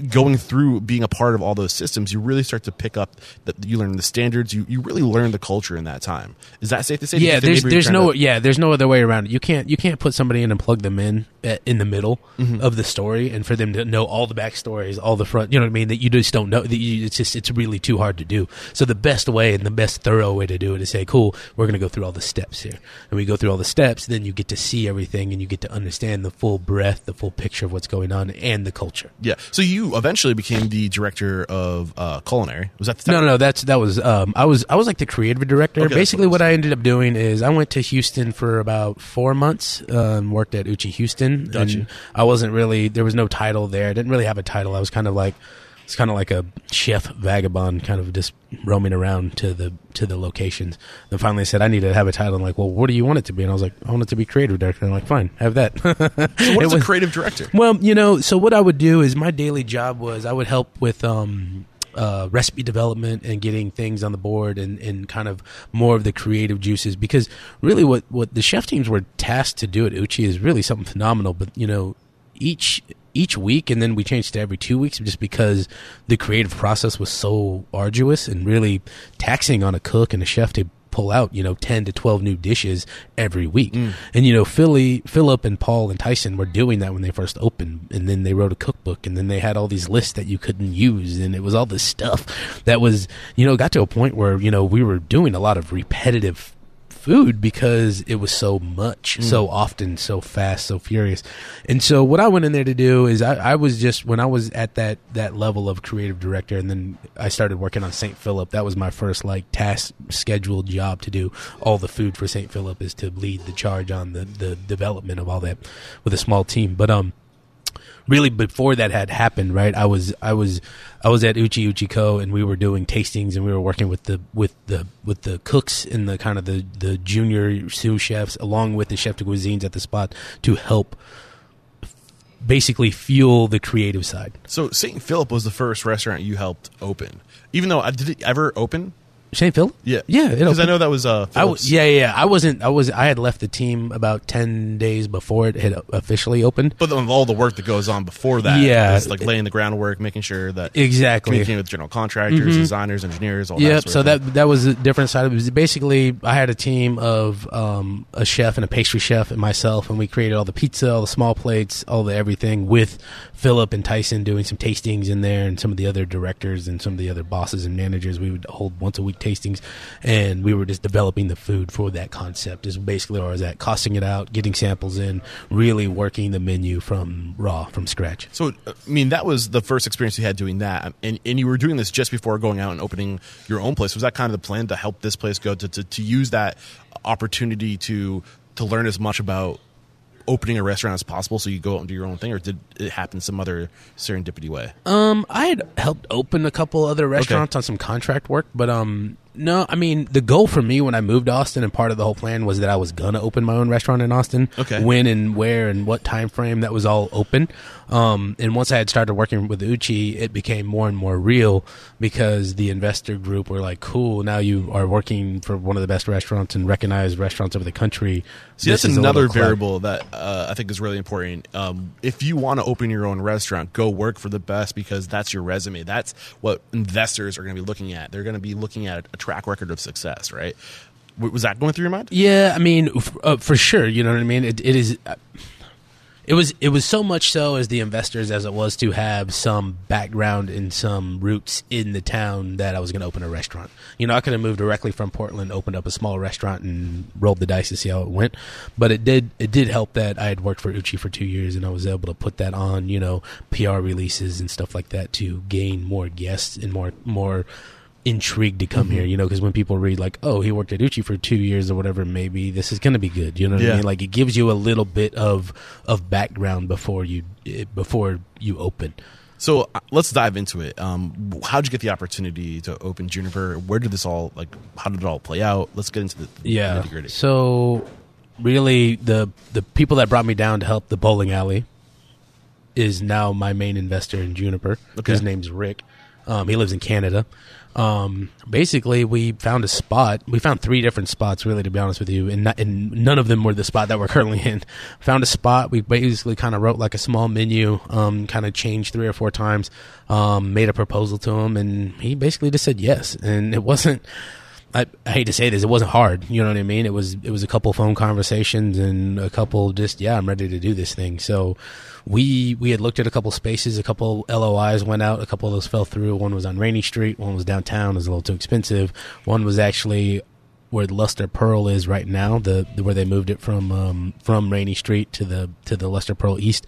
going through being a part of all those systems, you really start to pick up that you learn the standards. You, you really learn the culture in that time. Is that safe to say? Yeah, there's there's no to- yeah there's no other way around it. You can't you can't put somebody in and plug them in at, in the middle Mm-hmm. of the story and for them to know all the backstories, all the front. You know what I mean? That you just don't know. That you, it's just it's really too hard to do. So the best way and the best thorough way to do it is say, cool, we're going to go through all the steps here, and we go through all the steps. Then you get to see everything and you get to understand the full breadth, the full picture of what's going on and the culture. Yeah. So you eventually became the director of uh, culinary. Was that the No, title? no, no. That's that was. Um, I was I was like the creative director. Okay, Basically, what what I ended up doing is I went to Houston for about four months. Um, worked at Uchi Houston. Gotcha. And I wasn't really. There was no title there. I didn't really have a title. I was kind of like. It's kind of like a chef vagabond, kind of just roaming around to the to the locations. Then finally, I said I need to have a title. I'm like, well, what do you want it to be? And I was like, I want it to be creative director. I'm like, fine, have that. So what is a was- creative director? well, you know, so what I would do is my daily job was I would help with um, uh, recipe development and getting things on the board and, and kind of more of the creative juices because really what, what the chef teams were tasked to do at Uchi is really something phenomenal. But, you know, each each week and then we changed to every two weeks just because the creative process was so arduous and really taxing on a cook and a chef to pull out you know 10 to 12 new dishes every week. Mm. And you know philly philip and paul and tyson were doing that when they first opened and then they wrote a cookbook and then they had all these lists that you couldn't use and it was all this stuff that was you know got to a point where you know we were doing a lot of repetitive food because it was so much, so often, so fast, so furious. And so what I went in there to do is I, I was just when I was at that that level of creative director, and then I started working on St. Philip. That was my first like task scheduled job to do all the food for St. Philip is to lead the charge on the the development of all that with a small team. But um really before that had happened, right? I was I was I was at Uchi Uchiko and we were doing tastings and we were working with the with the with the cooks and the kind of the the junior sous chefs along with the chef de cuisines at the spot to help basically fuel the creative side. So St. Philip was the first restaurant you helped open. Even though I did it ever open? St. Philip? Yeah, yeah. Because I know that was uh, I w- Phillips. yeah, yeah. I wasn't. I was. I had left the team about ten days before it had officially opened. But then all the work that goes on before that, Yeah. is like laying the groundwork, making sure that Exactly. communicating with general contractors, designers, engineers, all that. Yep. of So that that was a different side of it. it. was Basically, I had a team of um, a chef and a pastry chef and myself, and we created all the pizza, all the small plates, all the everything with Philip and Tyson doing some tastings in there, and some of the other directors and some of the other bosses and managers. We would hold once a week tastings, and we were just developing the food for that concept. Is basically where I was at, costing it out, getting samples in, really working the menu from raw from scratch. So, uh, I mean, that was the first experience you had doing that, and and you were doing this just before going out and opening your own place. Was that kind of the plan to help this place go to to, to use that opportunity to to learn as much about opening a restaurant as possible, so you go out and do your own thing, or did it happen some other serendipity way? Um, I had helped open a couple other restaurants on some contract work, but um, no, I mean the goal for me when I moved to Austin and part of the whole plan was that I was gonna open my own restaurant in Austin. Okay. When and where and what time frame that was all open. Um, and once I had started working with Uchi, it became more and more real because the investor group were like, "Cool, now you are working for one of the best restaurants and recognized restaurants over the country." See, This that's is another variable that uh, I think is really important. Um, if you want to open your own restaurant, go work for the best because that's your resume. That's what investors are going to be looking at. They're going to be looking at a track record of success, right? Was that going through your mind? Yeah, I mean, f- uh, for sure. You know what I mean. It, it is. Uh, it was. It was so much so as the investors as it was to have some background and some roots in the town that I was going to open a restaurant. You know, I could have moved directly from Portland, opened up a small restaurant, and rolled the dice to see how it went. But it did. It did help that I had worked for Uchi for two years, and I was able to put that on. You know, PR releases and stuff like that to gain more guests and more more intrigued to come here, you know, because when people read like, "Oh, he worked at Uchi for two years or whatever," maybe this is going to be good. You know what Yeah. I mean? Like it gives you a little bit of of background before you eh, before you open. So uh, let's dive into it. Um, how'd you get the opportunity to open Juniper? Where did this all like? How did it all play out? Let's get into the Yeah. nitty gritty. So really, the the people that brought me down to help the bowling alley is now my main investor in Juniper. Okay. His name's Rick. Um, he lives in Canada. Um, basically, we found a spot. We found three different spots, really, to be honest with you, and, not, and none of them were the spot that we're currently in. Found a spot. We basically kind of wrote like a small menu, um, kind of changed three or four times, um, made a proposal to him, and he basically just said yes. And it wasn't. I, I hate to say this, it wasn't hard. You know what I mean? It was it was a couple phone conversations and a couple just yeah, I'm ready to do this thing. So we we had looked at a couple spaces, a couple LOIs went out, a couple of those fell through. One was on Rainey Street, one was downtown, it was a little too expensive. One was actually where Lustre Pearl is right now, the, the where they moved it from um, from Rainey Street to the to the Lustre Pearl East.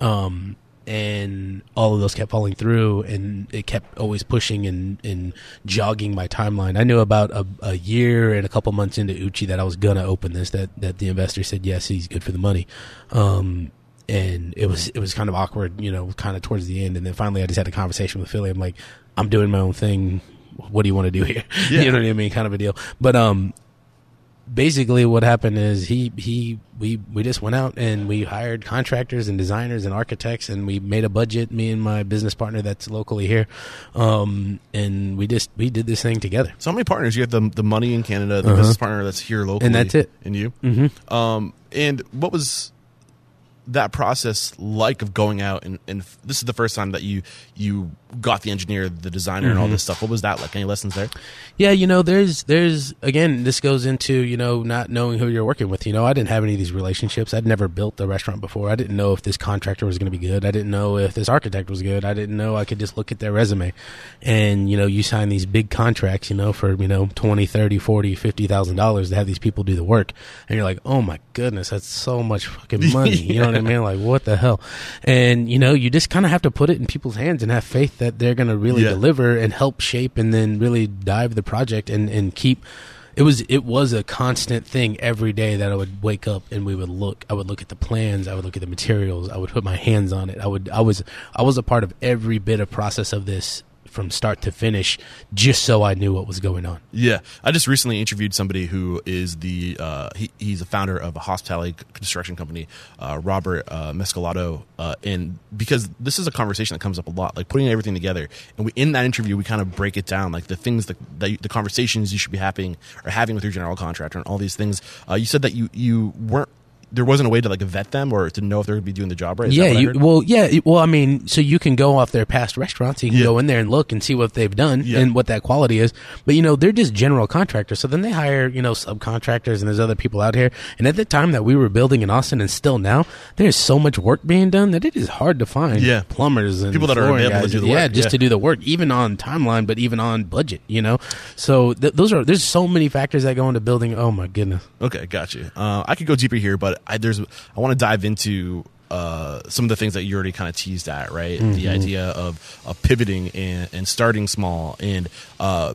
Um, and all of those kept falling through and it kept always pushing and, and jogging my timeline. I knew about a, a year and a couple months into Uchi that I was gonna open this, that, that the investor said, yes, he's good for the money. Um, and it was, it was kind of awkward, you know, kind of towards the end. And then finally I just had a conversation with Philly. I'm like, I'm doing my own thing. What do you want to do here? Yeah. you know what I mean? Kind of a deal. But, um, basically what happened is he he we we just went out and we hired contractors and designers and architects and we made a budget me and my business partner that's locally here um and we just we did this thing together So how many partners you have? The the money in Canada, the business partner that's here locally, Uh-huh. And that's it. And you. Mm-hmm. Um, and what was that process like of going out and, and this is the first time that you you got the engineer, the designer, and all this mhm. stuff. What was that like? Any lessons there? Yeah, you know, there's there's again, this goes into you know not knowing who you're working with. You know, I didn't have any of these relationships. I'd never built the restaurant before. I didn't know if this contractor was going to be good. I didn't know if this architect was good. I didn't know I could just look at their resume, and you know, you sign these big contracts, you know, for you know twenty, thirty, forty, fifty thousand dollars to have these people do the work, and you're like, oh my goodness, that's so much fucking money. You know what I mean? Like, what the hell? And you know, you just kind of have to put it in people's hands and have faith that they're going to really Yeah. deliver and help shape and then really dive the project and, and keep it was it was a constant thing every day that I would wake up and we would look I would look at the plans I would look at the materials I would put my hands on it I would I was I was a part of every bit of process of this from start to finish, just so I knew what was going on. Yeah, I just recently interviewed somebody who is the uh, he, he's a founder of a hospitality construction company, uh, Robert uh, Mescalado, uh, and because this is a conversation that comes up a lot, like putting everything together, and we in that interview we kind of break it down, like the things that, that the conversations you should be having or having with your general contractor and all these things. Uh, you said that you you weren't there wasn't a way to like vet them or to know if they're going to be doing the job right. Is yeah, you, well, yeah, well, I mean, so you can go off their past restaurants, you can Yeah. go in there and look and see what they've done Yeah. and what that quality is. But you know, they're just general contractors, so then they hire you know subcontractors and there's other people out here. And at the time that we were building in Austin, and still now, there's so much work being done that it is hard to find Yeah. plumbers and People that are available to do the work. yeah, work, just yeah. to do the work, even on timeline, but even on budget. You know, so th- those are there's so many factors that go into building. Oh my goodness. Okay, got you. Uh, I could go deeper here, but I, there's I want to dive into uh, some of the things that you already kind of teased at, right? Mm-hmm. The idea of, of pivoting and, and starting small and uh,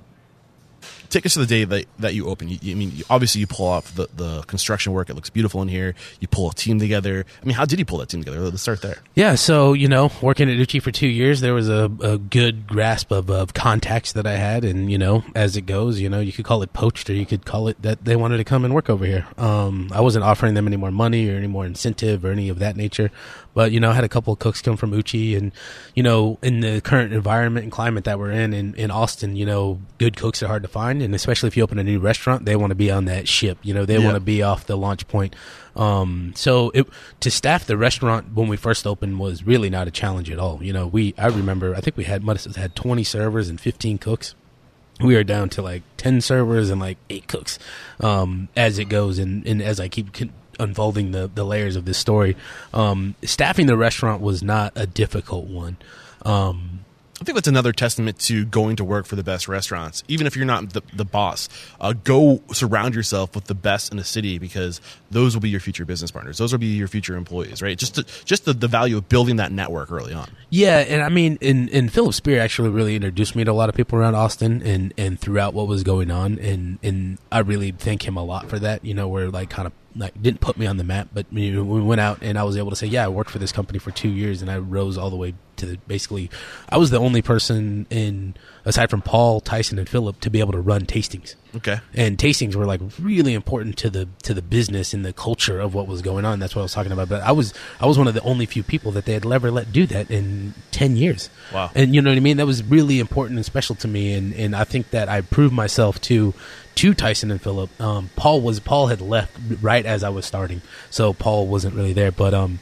take us to the day that, that you open. You, you- I mean, you, obviously you pull off the, the construction work. It looks beautiful in here. You pull a team together. I mean, how did you pull that team together? Let's start there. Yeah, so you know, working at Uchi for two years, there was a, a good grasp of, of contacts that I had, and you know, as it goes, you know, you could call it poached, or you could call it that they wanted to come and work over here. Um, I wasn't offering them any more money or any more incentive or any of that nature, but you know, I had a couple of cooks come from Uchi, and you know, in the current environment and climate that we're in in, in Austin, you know, good cooks are hard to find, and especially if you open a new restaurant, they want to be on that ship. You know, they Yeah. want to be off the launch point. Um, so it, to staff the restaurant when we first opened was really not a challenge at all. You know, we I remember I think we had must had twenty servers and fifteen cooks. We are down to like ten servers and like eight cooks um, as it goes, and, and as I keep unfolding the the layers of this story, um, staffing the restaurant was not a difficult one. Um, I think that's another testament to going to work for the best restaurants. Even if you're not the, the boss, uh, go surround yourself with the best in the city because those will be your future business partners. Those will be your future employees, right? Just to, just the, the value of building that network early on. Yeah, and I mean, and, and Philip Speer actually really introduced me to a lot of people around Austin and, and throughout what was going on, and, and I really thank him a lot for that. You know, we're like kind of like didn't put me on the map, but we went out and I was able to say, yeah, I worked for this company for two years, and I rose all the way to the, basically, I was the only person in aside from Paul, Tyson, and Philip to be able to run tastings Okay. and tastings were like really important to the to the business and the culture of what was going on. That's what I was talking about. But I was I was one of the only few people that they had ever let do that in ten years. Wow. And you know what I mean? That was really important and special to me. And and I think that I proved myself to to Tyson and Philip. Um, Paul was Paul had left right as I was starting, so Paul wasn't really there. But um,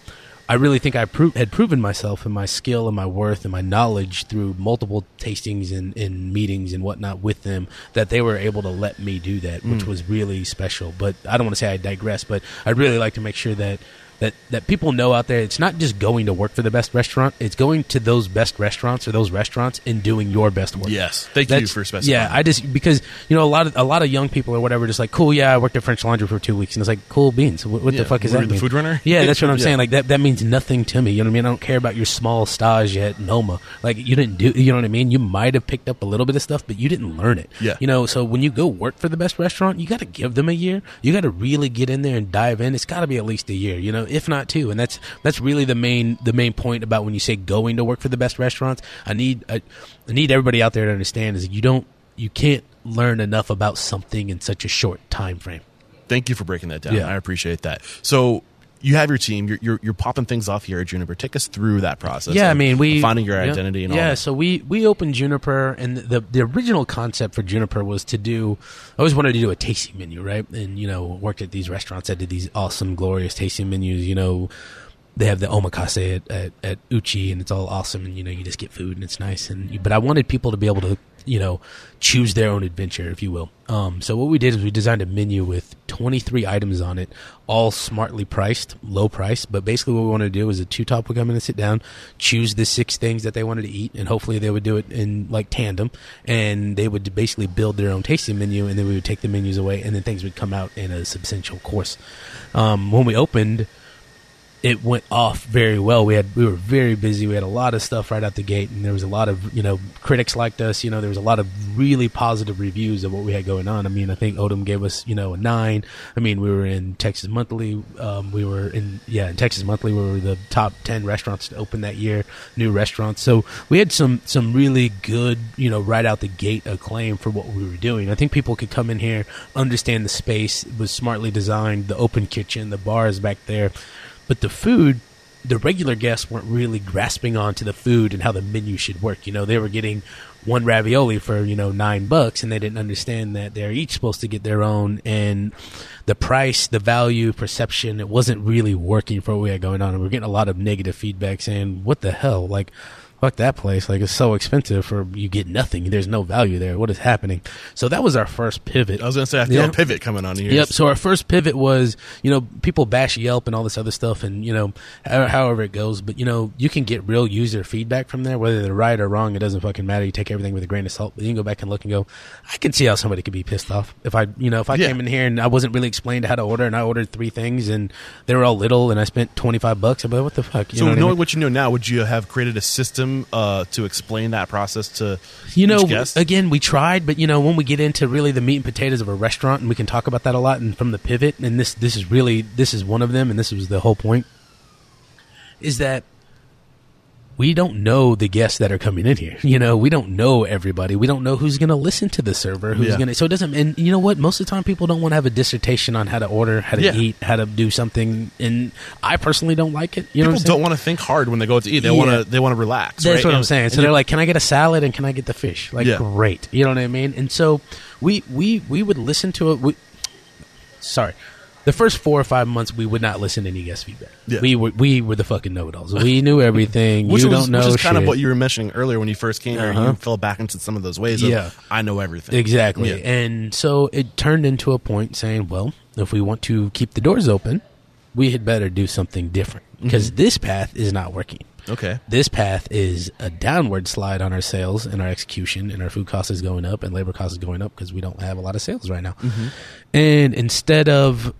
I really think I pro- had proven myself and my skill and my worth and my knowledge through multiple tastings and, and meetings and whatnot with them that they were able to let me do that, which was really special. But I don't want to say I digress, but I'd really like to make sure that. That, that people know out there, it's not just going to work for the best restaurant. It's going to those best restaurants or those restaurants and doing your best work. Yes. Thank you That's- for specifying. Yeah, I just because you know a lot of a lot of young people or whatever just like cool. Yeah, I worked at French Laundry for two weeks, and it's like cool beans. What, what Yeah, the fuck is that? the mean? food runner? Yeah, that's what I'm Yeah. saying. Like that that means nothing to me. You know what I mean? I don't care about your small stage at Noma. Like you didn't do. You know what I mean? You might have picked up a little bit of stuff, but you didn't learn it. Yeah. You know, so when you go work for the best restaurant, you got to give them a year. You got to really get in there and dive in. It's got to be at least a year. You know, if not two. And that's that's really the main the main point about when you say going to work for the best restaurants. I need I, I need everybody out there to understand is you don't you can't learn enough about something in such a short time frame. Thank you for breaking that down. Yeah. I appreciate that. So you have your team. You're, you're you're popping things off here at Juniper. Take us through that process. Yeah, I mean, we finding your yeah, identity and all. yeah. that. So we we opened Juniper, and the the original concept for Juniper was to do. I always wanted to do a tasting menu, right? And you know, worked at these restaurants that did these awesome, glorious tasting menus. You know, they have the omakase at, at, at Uchi, and it's all awesome, and you know, you just get food and it's nice. And but I wanted people to be able to, you know, choose their own adventure, if you will. Um, so what we did is we designed a menu with 23 items on it, all smartly priced, low price. But basically, what we wanted to do is a two top would come in and sit down, choose the six things that they wanted to eat, and hopefully they would do it in like tandem, and they would basically build their own tasting menu, and then we would take the menus away, and then things would come out in a substantial course. Um, when we opened it went off very well. We had we were very busy. We had a lot of stuff right out the gate, and there was a lot of you know critics liked us. You know, there was a lot of really positive reviews of what we had going on. I mean, I think Odam gave us you know a nine. I mean, we were in Texas Monthly. Um, we were in yeah in Texas Monthly. We were the top ten restaurants to open that year, new restaurants. So we had some some really good you know right out the gate acclaim for what we were doing. I think people could come in here, understand the space. It was smartly designed. The open kitchen, the bars back there but the food, the regular guests weren't really grasping onto the food and how the menu should work. You know, they were getting one ravioli for, you know, nine bucks and they didn't understand that they're each supposed to get their own and the price, the value, perception, it wasn't really working for what we had going on. And we are getting a lot of negative feedback saying, what the hell? Like, fuck that place. Like it's so expensive for you get nothing. There's no value there. What is happening? So that was our first pivot. I was gonna say I feel Yeah. a pivot coming on here. Yep. So our first pivot was, you know, people bash Yelp and all this other stuff, and you know, however it goes. But you know, you can get real user feedback from there, whether they're right or wrong. It doesn't fucking matter. You take everything with a grain of salt. But you can go back and look and go, I can see how somebody could be pissed off if I, you know, if I Yeah. came in here and I wasn't really explained how to order, and I ordered three things, and they were all little, and I spent twenty five bucks. I'd be like, what the fuck? You So know what I knowing mean? what you know now, would you have created a system uh, to explain that process to You know, again, we tried, but you know, when we get into really the meat and potatoes of a restaurant, and we can talk about that a lot, and from the pivot, and this this is really this is one of them, and this was the whole point, is that we don't know the guests that are coming in here. You know, we don't know everybody. We don't know who's going to listen to the server. Who's Yeah. going to? So it doesn't. And you know what? Most of the time, people don't want to have a dissertation on how to order, how to Yeah. eat, how to do something. And I personally don't like it. You know, People don't want to think hard when they go out to eat. They Yeah. want to. They want to relax. That's right? what I'm saying. So they're like, "Can I get a salad and can I get the fish?" Like, great. You know what I mean? And so we we we would listen to it. We, sorry, the first four or five months we would not listen to any guest feedback. Yeah. We were we were the fucking know-it-alls. We knew everything. which you was, don't know which is kind of what you were mentioning earlier when you first came here. Uh-huh. You fell back into some of those ways. Of, Yeah. I know everything. Exactly. Yeah. And so it turned into a point saying, well, if we want to keep the doors open, we had better do something different because Mm-hmm. this path is not working. Okay. This path is a downward slide on our sales and our execution, and our food cost is going up and labor cost is going up because we don't have a lot of sales right now. And instead of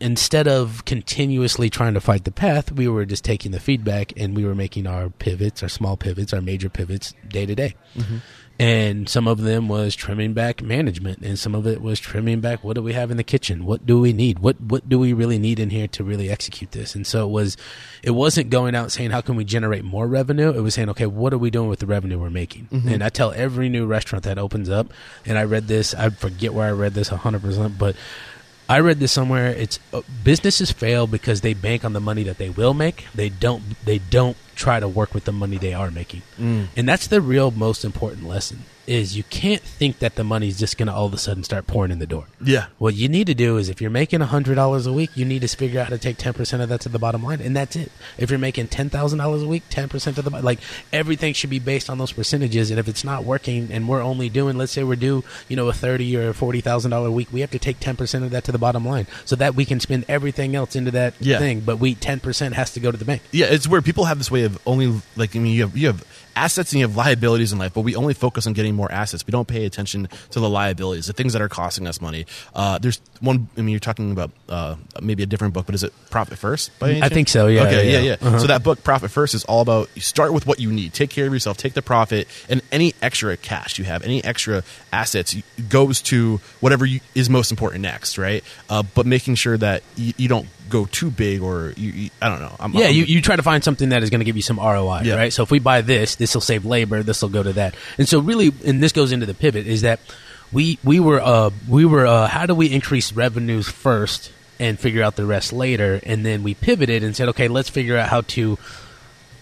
instead of continuously trying to fight the path, we were just taking the feedback and we were making our pivots, our small pivots, our major pivots day to day. Mm-hmm. And some of them was trimming back management, and some of it was trimming back what do we have in the kitchen? What do we need? What what do we really need in here to really execute this? And so it was, it wasn't going out saying how can we generate more revenue. It was saying okay, what are we doing with the revenue we're making? Mm-hmm. And I tell every new restaurant that opens up, and I read this, I forget where I read this hundred percent, but I read this somewhere. It's uh, businesses fail because they bank on the money that they will make. They don't. They don't try to work with the money they are making, and that's the real most important lesson. Is you can't think that the money's just going to all of a sudden start pouring in the door. Yeah. What you need to do is if you're making hundred dollars a week, you need to figure out how to take ten percent of that to the bottom line, and that's it. If you're making ten thousand dollars a week, ten percent to the like everything should be based on those percentages. And if it's not working, and we're only doing, let's say we're due, you know, a thirty or forty thousand dollar a week, we have to take ten percent of that to the bottom line, so that we can spend everything else into that Yeah. thing. But we ten percent has to go to the bank. Yeah, it's where people have this way of only like I mean you have you have assets and you have liabilities in life, but we only focus on getting more assets. We don't pay attention to the liabilities, the things that are costing us money. Uh, there's one. I mean, you're talking about uh, maybe a different book, but is it Profit First? By any I think so, yeah, Okay. yeah, Yeah. yeah. Yeah. Uh-huh. So that book, Profit First, is all about you start with what you need. Take care of yourself. Take the profit, and any extra cash you have, any extra assets goes to whatever you, is most important next, right? Uh, but making sure that you, you don't go too big or you, you I don't know. I'm, Yeah, I'm- you, you try to find something that is going to give you some ROI, Yeah. right? So if we buy this, this will save labor, this will go to that. And so really, and this goes into the pivot, is that we we were uh we were uh how do we increase revenues first and figure out the rest later, and then we pivoted and said, okay, let's figure out how to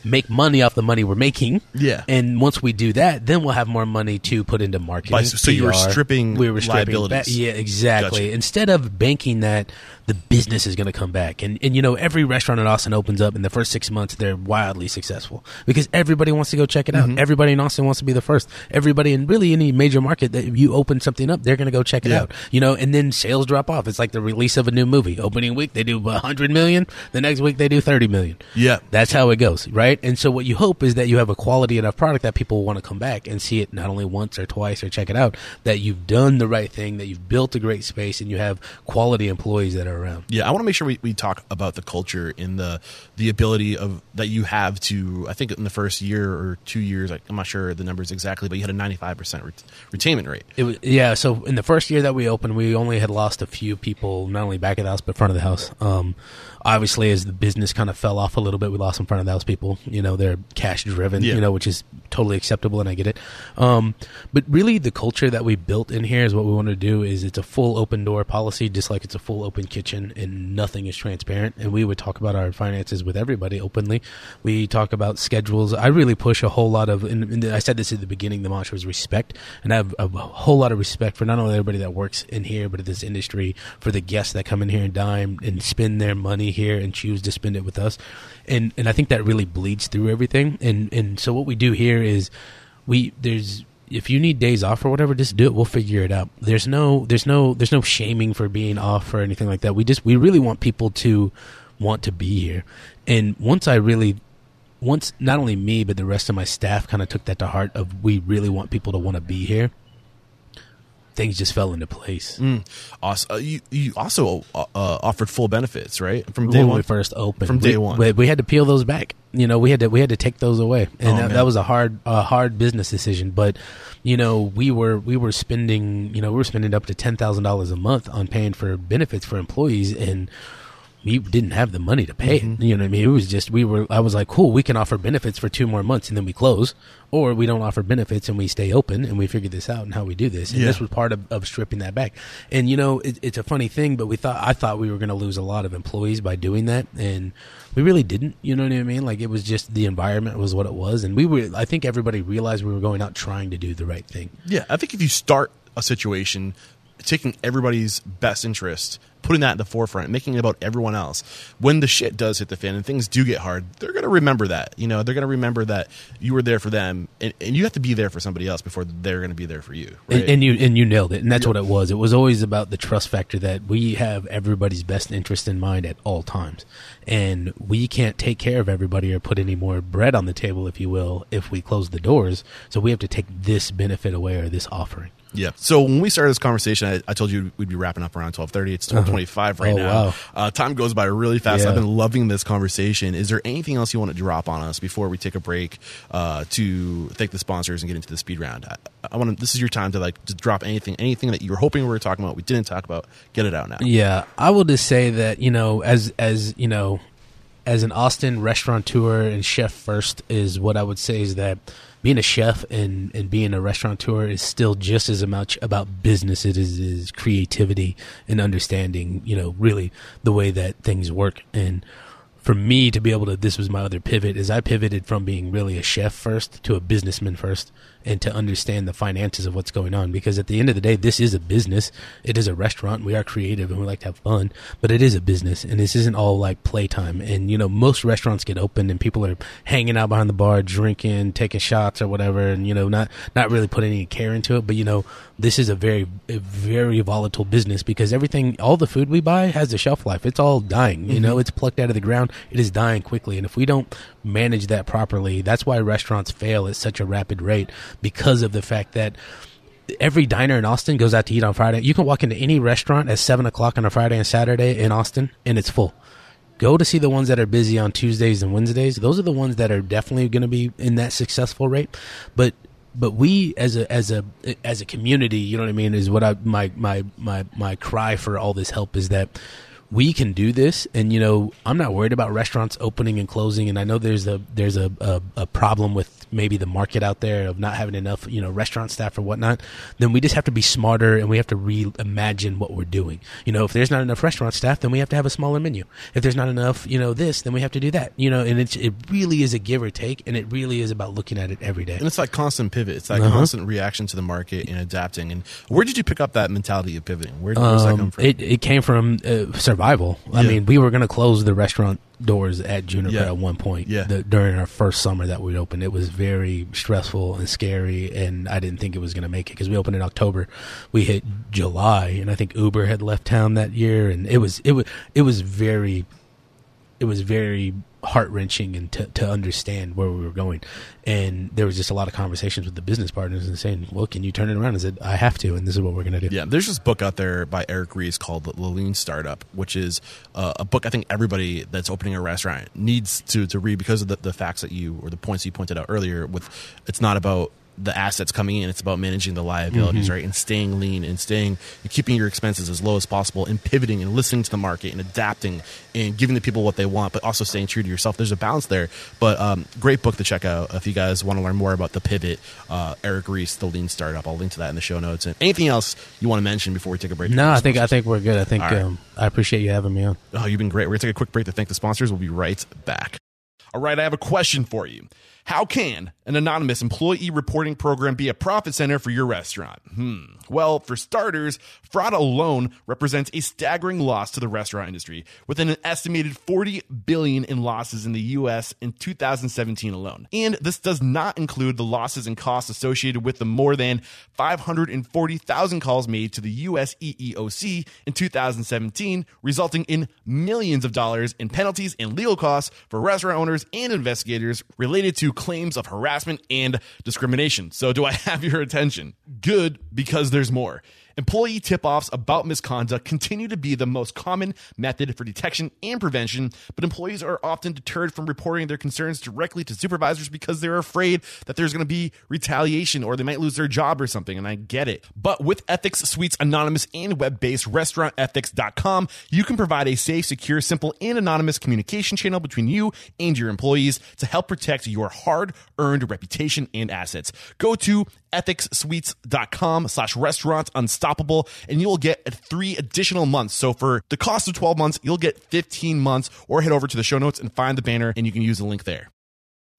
make money off the money we're making. Yeah. And once we do that, then we'll have more money to put into marketing. By- so you were stripping we were stripping liabilities. ba- yeah, exactly. Gotcha. Instead of banking that the business is going to come back, and and you know every restaurant in Austin opens up in the first six months, they're wildly successful because everybody wants to go check it out. Mm-hmm. Everybody in Austin wants to be the first. Everybody in really any major market that you open something up, they're going to go check it Yeah. out. You know, and then sales drop off. It's like the release of a new movie. Opening week they do a hundred million, the next week they do thirty million. Yeah. That's how it goes, right? And so what you hope is that you have a quality enough product that people want to come back and see it not only once or twice or check it out, that you've done the right thing, that you've built a great space and you have quality employees that are around. Yeah, I want to make sure we, we talk about the culture in the the ability of that you have to. I think in the first year or two years, I'm not sure the numbers exactly, but you had a 95 percent ret- retainment rate. It was yeah. So in the first year that we opened, we only had lost a few people, not only back of the house but front of the house. Um, obviously, as the business kind of fell off a little bit, we lost some front of the house people. You know, they're cash driven. Yeah. You know, which is totally acceptable, and I get it. Um, but really, the culture that we built in here is what we want to do. Is it's a full open door policy, just like it's a full open kitchen, and nothing is transparent. And we would talk about our finances with everybody openly. We talk about schedules. I really push a whole lot of, and, I said this at the beginning. The mantra is respect, and I have a whole lot of respect for not only everybody that works in here, but in this industry, for the guests that come in here and dine and spend their money here and choose to spend it with us. And and I think that really bleeds through everything. And and so what we do here is we there's if you need days off or whatever, just do it. We'll figure it out. There's no there's no there's no shaming for being off or anything like that. We just we really want people to want to be here. And once I really once not only me but the rest of my staff kind of took that to heart of we really want people to want to be here things just fell into place. Also, uh, you you also uh, uh, offered full benefits, right? From day when one. we first opened. From We- day one. we, we had to peel those back. You know we had to we had to take those away. And Oh, that, that was a hard a hard business decision. But you know we were we were spending you know we were spending up to $10,000 a month on paying for benefits for employees. And we didn't have the money to pay Mm-hmm. it. You know what I mean? It was just we were. I was like, cool, we can offer benefits for two more months and then we close, or we don't offer benefits and we stay open and we figure this out and how we do this. And Yeah. this was part of, of stripping that back. And you know, it, it's a funny thing, but we thought I thought we were going to lose a lot of employees by doing that, and we really didn't. You know what I mean? Like it was just the environment was what it was, and we were. I think everybody realized we were going out trying to do the right thing. Yeah, I think if you start a situation taking everybody's best interest, putting that at the forefront, making it about everyone else, when the shit does hit the fan and things do get hard, they're going to remember that. You know, they're going to remember that you were there for them, and, and you have to be there for somebody else before they're going to be there for you. Right? And, and you and you nailed it, and that's what it was. It was always about the trust factor that we have everybody's best interest in mind at all times, and we can't take care of everybody or put any more bread on the table, if you will, if we close the doors. So we have to take this benefit away or this offering. Yeah. So when we started this conversation, I, I told you we'd be wrapping up around twelve thirty. It's twelve twenty five right Oh, now. wow. Uh, time goes by really fast. Yeah. I've been loving this conversation. Is there anything else you want to drop on us before we take a break uh, to thank the sponsors and get into the speed round? I, I want to. This is your time to like just drop anything, anything that you were hoping we were talking about, we didn't talk about. Get it out now. Yeah, I will just say that you know, as as you know, as an Austin restaurateur and chef first is what I would say is that being a chef and and being a restaurateur is still just as much about business as it is, is creativity and understanding. You know, really the way that things work and. For me to be able to, this was my other pivot, is I pivoted from being really a chef first to a businessman first, and to understand the finances of what's going on. Because at the end of the day, this is a business. It is a restaurant. We are creative and we like to have fun, but it is a business, and this isn't all like playtime. And you know, most restaurants get opened and people are hanging out behind the bar, drinking, taking shots or whatever, and you know, not not really putting any care into it. But you know, this is a very a very volatile business because everything, all the food we buy has a shelf life. It's all dying. You mm-hmm. know, it's plucked out of the ground. It is dying quickly, and if we don't manage that properly, that's why restaurants fail at such a rapid rate because of the fact that every diner in Austin goes out to eat on Friday. You can walk into any restaurant at seven o'clock on a Friday and Saturday in Austin, and it's full. Go to see the ones that are busy on Tuesdays and Wednesdays. Those are the ones that are definitely going to be in that successful rate. But but we as a as a as a community, you know what I mean, is what I my my my my cry for all this help is that we can do this and you know i'm not worried about restaurants opening and closing and i know there's a there's a, a, a problem with maybe the market out there of not having enough you know restaurant staff or whatnot then we just have to be smarter and we have to reimagine what we're doing you know if there's not enough restaurant staff then we have to have a smaller menu if there's not enough you know this then we have to do that you know and it's it really is a give or take and it really is about looking at it every day And it's like constant pivot. It's like Uh-huh. constant reaction to the market and adapting. And where did you pick up that mentality of pivoting? Where, does that come Um, from? It it came from uh, survival. I Yeah. mean, we were going to close the restaurant doors at Juniper Yeah. at one point. Yeah. the, during our first summer that we opened, it was very stressful and scary, and I didn't think it was going to make it because we opened in October. We hit July, and I think Uber had left town that year, and it was it was it was very it was very heart wrenching and to, to understand where we were going. And there was just a lot of conversations with the business partners and saying, "Well, can you turn it around?" I said, "I have to, and this is what we're going to do." Yeah, there's this book out there by Eric Ries called The Lean Startup, which is uh, a book I think everybody that's opening a restaurant needs to to read because of the, the facts that you or the points you pointed out earlier. With it's not about the assets coming in. It's about managing the liabilities, mm-hmm. right? And staying lean and staying and keeping your expenses as low as possible and pivoting and listening to the market and adapting and giving the people what they want, but also staying true to yourself. There's a balance there. But um, great book to check out if you guys want to learn more about the pivot. Uh, Eric Ries, the lean startup. I'll link to that in the show notes. And anything else you want to mention before we take a break? No, I think I think we're good. I think right. um, I appreciate you having me on. Oh, you've been great. We're gonna take a quick break to thank the sponsors. We'll be right back. All right, I have a question for you. How can an anonymous employee reporting program be a profit center for your restaurant? Hmm. Well, for starters, fraud alone represents a staggering loss to the restaurant industry, with an estimated 40 billion in losses in the US in 2017 alone. And this does not include the losses and costs associated with the more than 540,000 calls made to the US EEOC in 2017, resulting in millions of dollars in penalties and legal costs for restaurant owners and investigators related to claims of harassment and discrimination. So, do I have your attention? Good, because there's more. Employee tip offs about misconduct continue to be the most common method for detection and prevention, but employees are often deterred from reporting their concerns directly to supervisors because they're afraid that there's going to be retaliation or they might lose their job or something, and I get it. But with Ethics Suite's anonymous and web based restaurantethics.com, you can provide a safe, secure, simple, and anonymous communication channel between you and your employees to help protect your hard earned reputation and assets. Go to ethicssuites.com slash restaurant and you'll get three additional months. So for the cost of 12 months, you'll get 15 months or head over to the show notes and find the banner and you can use the link there.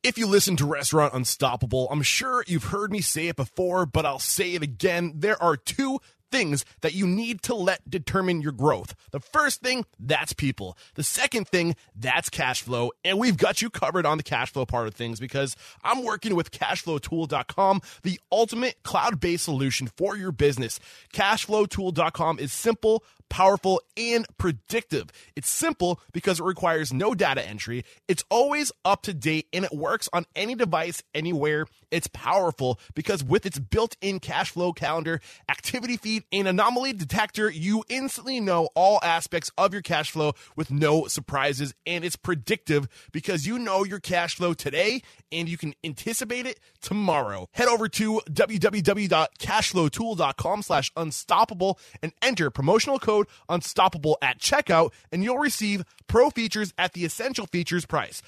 If you listen to Restaurant Unstoppable, I'm sure you've heard me say it before, but I'll say it again. There are two things that you need to let determine your growth. The first thing, that's people. The second thing, that's cash flow. And we've got you covered on the cash flow part of things because I'm working with cashflowtool.com, the ultimate cloud based solution for your business. Cashflowtool.com is simple powerful, and predictive. It's simple because it requires no data entry. It's always up to date and it works on any device anywhere. It's powerful because with its built in cash flow calendar, activity feed, and anomaly detector, you instantly know all aspects of your cash flow with no surprises. And it's predictive because you know your cash flow today and you can anticipate it tomorrow. Head over to www.cashflowtool.com slash unstoppable and enter promotional code unstoppable at checkout and you'll receive pro features at the essential features price.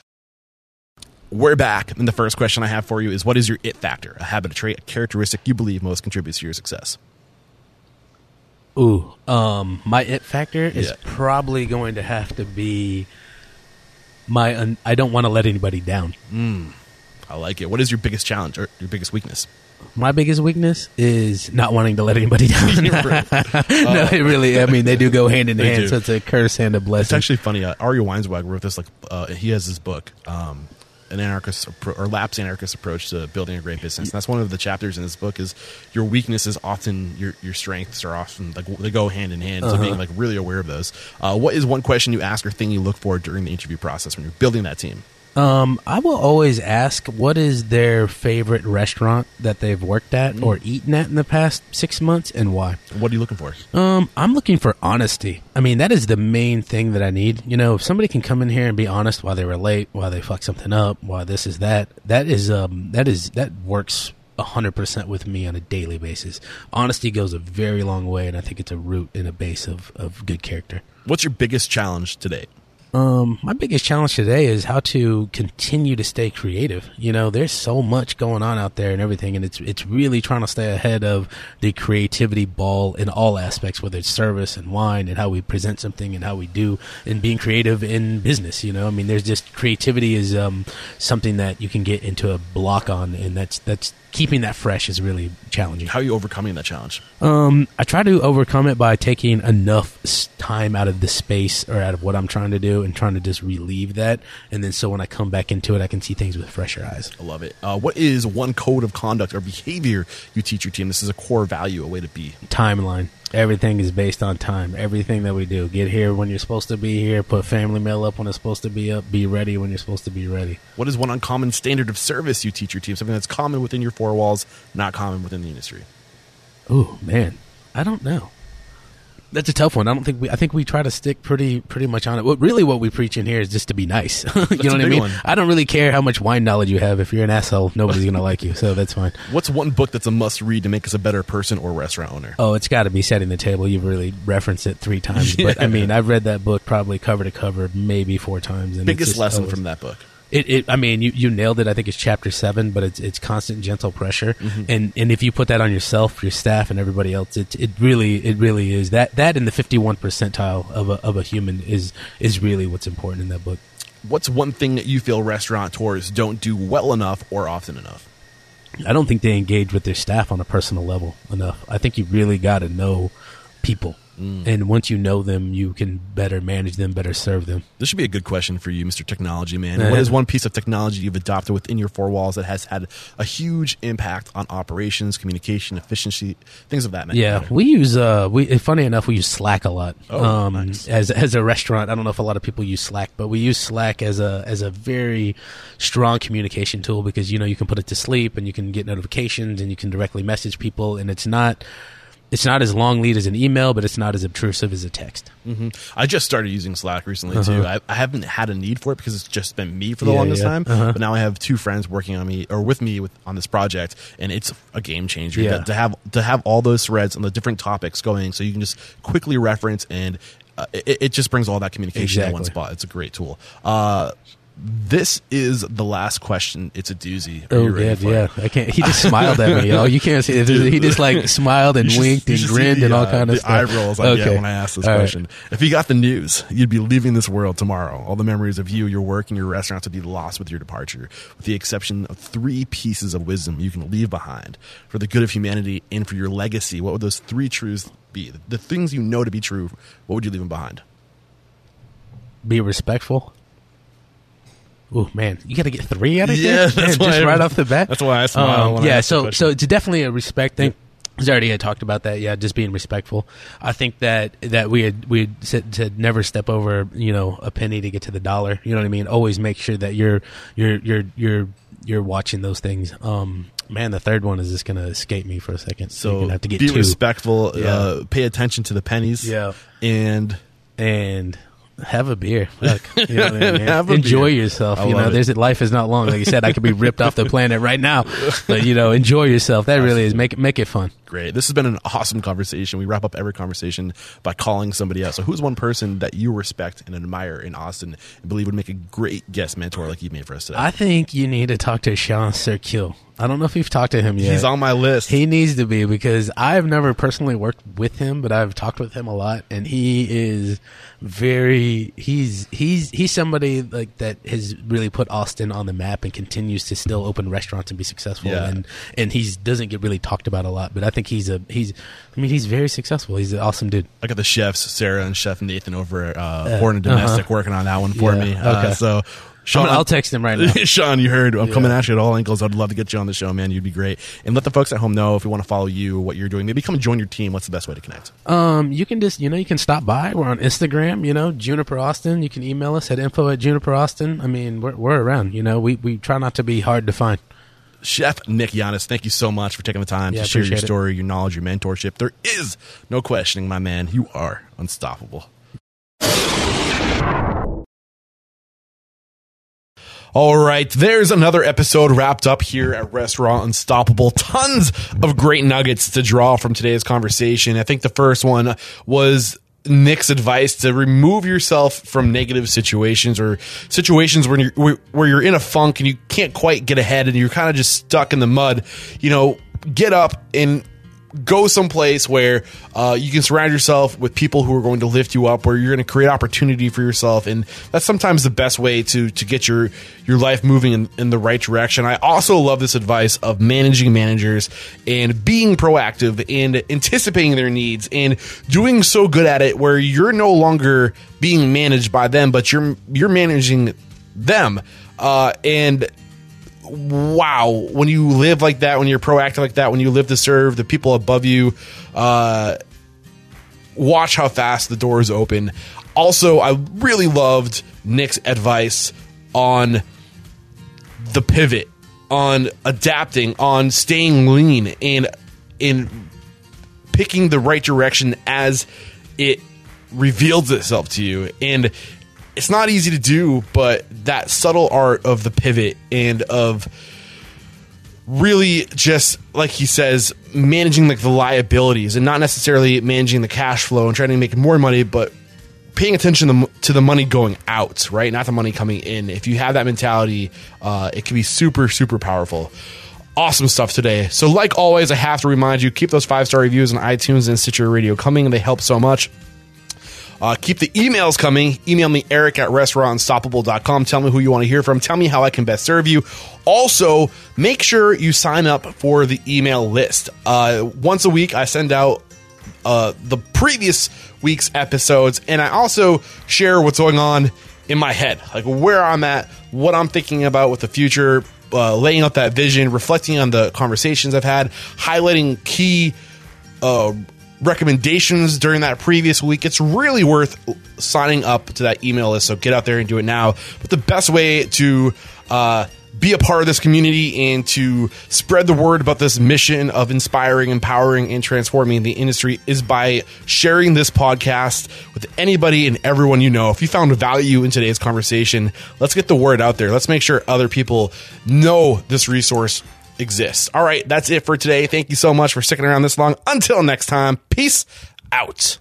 We're back. And the first question I have for you is what is your it factor? A habit, a trait, a characteristic you believe most contributes to your success? Ooh, um, my it factor is yeah. probably going to have to be my. Un- I don't want to let anybody down. Mm, I like it. What is your biggest challenge or your biggest weakness? my biggest weakness is not wanting to let anybody down. no, it really. I mean, they do go hand in hand. Do. So it's a curse and a blessing. It's actually funny. Uh, Ari Weinzweig wrote this. Like uh, he has this book, um, an anarchist or lapse anarchist approach to building a great business. And that's one of the chapters in this book. Is your weaknesses often your your strengths are often like they go hand in hand. Uh-huh. So being like really aware of those. Uh, what is one question you ask or thing you look for during the interview process when you're building that team? Um, I will always ask what is their favorite restaurant that they've worked at mm. or eaten at in the past six months and why. What are you looking for? Um, I'm looking for honesty. I mean, that is the main thing that I need. You know, if somebody can come in here and be honest why they were late, why they fucked something up, why this is that, that is um that is that works 100% with me on a daily basis. Honesty goes a very long way, and I think it's a root and a base of, of good character. What's your biggest challenge today? Um, my biggest challenge today is how to continue to stay creative. You know, there's so much going on out there and everything, and it's it's really trying to stay ahead of the creativity ball in all aspects, whether it's service and wine and how we present something and how we do, and being creative in business. You know, I mean, there's just creativity is um, something that you can get into a block on, and that's that's keeping that fresh is really challenging. How are you overcoming that challenge? Um, I try to overcome it by taking enough time out of the space or out of what I'm trying to do and trying to just relieve that. And then so when I come back into it, I can see things with fresher eyes. I love it. Uh, what is one code of conduct or behavior you teach your team? This is a core value, a way to be. Timeline. Everything is based on time. Everything that we do. Get here when you're supposed to be here. Put family meal up when it's supposed to be up. Be ready when you're supposed to be ready. What is one uncommon standard of service you teach your team? Something that's common within your four walls, not common within the industry. Oh, man. I don't know. That's a tough one. I don't think we. I think we try to stick pretty, pretty much on it. What really, what we preach in here is just to be nice. you know what I mean? one. I don't really care how much wine knowledge you have. If you're an asshole, nobody's gonna like you. So that's fine. What's one book that's a must read to make us a better person or restaurant owner? Oh, it's got to be setting the table. You've really referenced it three times, but I mean, I've read that book probably cover to cover, maybe four times. And it's Biggest lesson always- from that book. It, it, I mean, you, you nailed it. I think it's chapter seven, but it's it's constant gentle pressure, mm-hmm. and and if you put that on yourself, your staff, and everybody else, it it really it really is that that in the fifty one percentile of a of a human is is really what's important in that book. What's one thing that you feel restaurateurs don't do well enough or often enough? I don't think they engage with their staff on a personal level enough. I think you really got to know people, and once you know them, you can better manage them, better serve them. This should be a good question for you, Mr. Technology Man. What is one piece of technology you've adopted within your four walls that has had a huge impact on operations, communication, efficiency, things of that matter? Yeah, we use uh we funny enough we use Slack a lot. Oh, um nice. as as a restaurant. I don't know if a lot of people use Slack, but we use Slack as a as a very strong communication tool because you know you can put it to sleep and you can get notifications and you can directly message people and it's not it's not as long lead as an email, but it's not as obtrusive as a text. I just started using Slack recently too. I, I haven't had a need for it because it's just been me for the Uh-huh. Yeah, longest yeah. time. Uh-huh. But now I have two friends working on me or with me with, on this project, and it's a game changer Yeah. to, to have to have all those threads on the different topics going, so you can just quickly reference and. Uh, it, it just brings all that communication in one spot. It's a great tool. Uh, this is the last question. It's a doozy. Are Oh you ready yeah, yeah. it? I can't. He just smiled at me. Oh, you can't see. it. He just like smiled and should- winked and grinned the, and all uh, kind of stuff. eye rolls I get when I ask this All right. question. If you got the news, you'd be leaving this world tomorrow. All the memories of you, your work, and your restaurants would be lost with your departure, with the exception of three pieces of wisdom you can leave behind for the good of humanity and for your legacy. What would those three truths be? The things you know to be true. What would you leave them behind? Be respectful. Oh man, you got to get three out of Yeah, here. Man, just I- right off the bat. that's why I smile Um, yeah, so so it's definitely a respect thing. He's already had talked about that. Yeah, just being respectful. I think that that we had we had said to never step over you know a penny to get to the dollar. You know what I mean? Always make sure that you're you're you're you're you're watching those things. Um, man, the third one is just gonna escape me for a second. So you're have to get be two. respectful. Yeah. Uh, pay attention to the pennies. Yeah. and and have a beer. Fuck. You know what I mean. Have a enjoy beer. yourself. I you know, it. there's life is not long. Like you said, I could be ripped off the planet right now, but you know, enjoy yourself. That really is make it make it fun. Great. This has been an awesome conversation. We wrap up every conversation by calling somebody out. So, who's one person that you respect and admire in Austin and believe would make a great guest mentor like you made for us today? I think you need to talk to Shawn Cirkiel. I don't know if you've talked to him yet. He's on my list. He needs to be because I've never personally worked with him, but I've talked with him a lot, and he is very he's he's he's somebody like that has really put Austin on the map and continues to still open restaurants and be successful. Yeah. And and he's doesn't get really talked about a lot, but I think he's a he's I mean he's very successful. He's an awesome dude. I got the chefs, Sarah and Chef Nathan over at uh, Foreign and uh-huh. Domestic, working on that one for Yeah, me. Uh, okay. so, Shawn, Shawn, I'll text him right now. Shawn, you heard. I'm Yeah. coming at you at all angles. I'd love to get you on the show, man. You'd be great. And let the folks at home know if you want to follow you, what you're doing. Maybe come join your team. What's the best way to connect? Um, you can just you know you can stop by. We're on Instagram. You know Juniper Austin. You can email us at info at Juniper Austin. I mean we're we're around. You know we we try not to be hard to find. Chef Nick Yanes, thank you so much for taking the time Yeah, to share your appreciate it. story, your knowledge, your mentorship. There is no questioning, my man. You are unstoppable. All right, there's another episode wrapped up here at Restaurant Unstoppable. Tons of great nuggets to draw from today's conversation. I think the first one was Nick's advice to remove yourself from negative situations or situations where you're where- you're in a funk and you can't quite get ahead and you're kind of just stuck in the mud. You know, get up and go someplace where uh, you can surround yourself with people who are going to lift you up where you're going to create opportunity for yourself and that's sometimes the best way to to get your your life moving in, in the right direction. I also love this advice of managing managers and being proactive and anticipating their needs and doing so good at it where you're no longer being managed by them but you're you're managing them. Uh, and wow when you live like that when you're proactive like that when you live to serve the people above you uh watch how fast the doors open. Also, I really loved Nick's advice on the pivot, on adapting, on staying lean, and in picking the right direction as it reveals itself to you. And it's not easy to do, but that subtle art of the pivot and of really just like he says managing like the liabilities and not necessarily managing the cash flow and trying to make more money but paying attention to the, money going out right? Not the money coming in. If you have that mentality uh, it can be super super powerful. Awesome stuff today. So like always i have to remind you keep those five star reviews on itunes and stitcher radio coming. They help so much uh, keep the emails coming. Email me, eric at restaurantunstoppable.com. Tell me who you want to hear from. Tell me how I can best serve you. Also, make sure you sign up for the email list. Uh, once a week, I send out uh, the previous week's episodes, and I also share what's going on in my head, like where I'm at, what I'm thinking about with the future, uh, laying out that vision, reflecting on the conversations I've had, highlighting key uh, recommendations during that previous week. It's really worth signing up to that email list. So get out there and do it now. But the best way to uh, be a part of this community and to spread the word about this mission of inspiring, empowering, and transforming the industry is by sharing this podcast with anybody and everyone you know. If you found value in today's conversation, let's get the word out there. Let's make sure other people know this resource exists. All right, that's it for today. Thank you so much for sticking around this long. Until next time, peace out.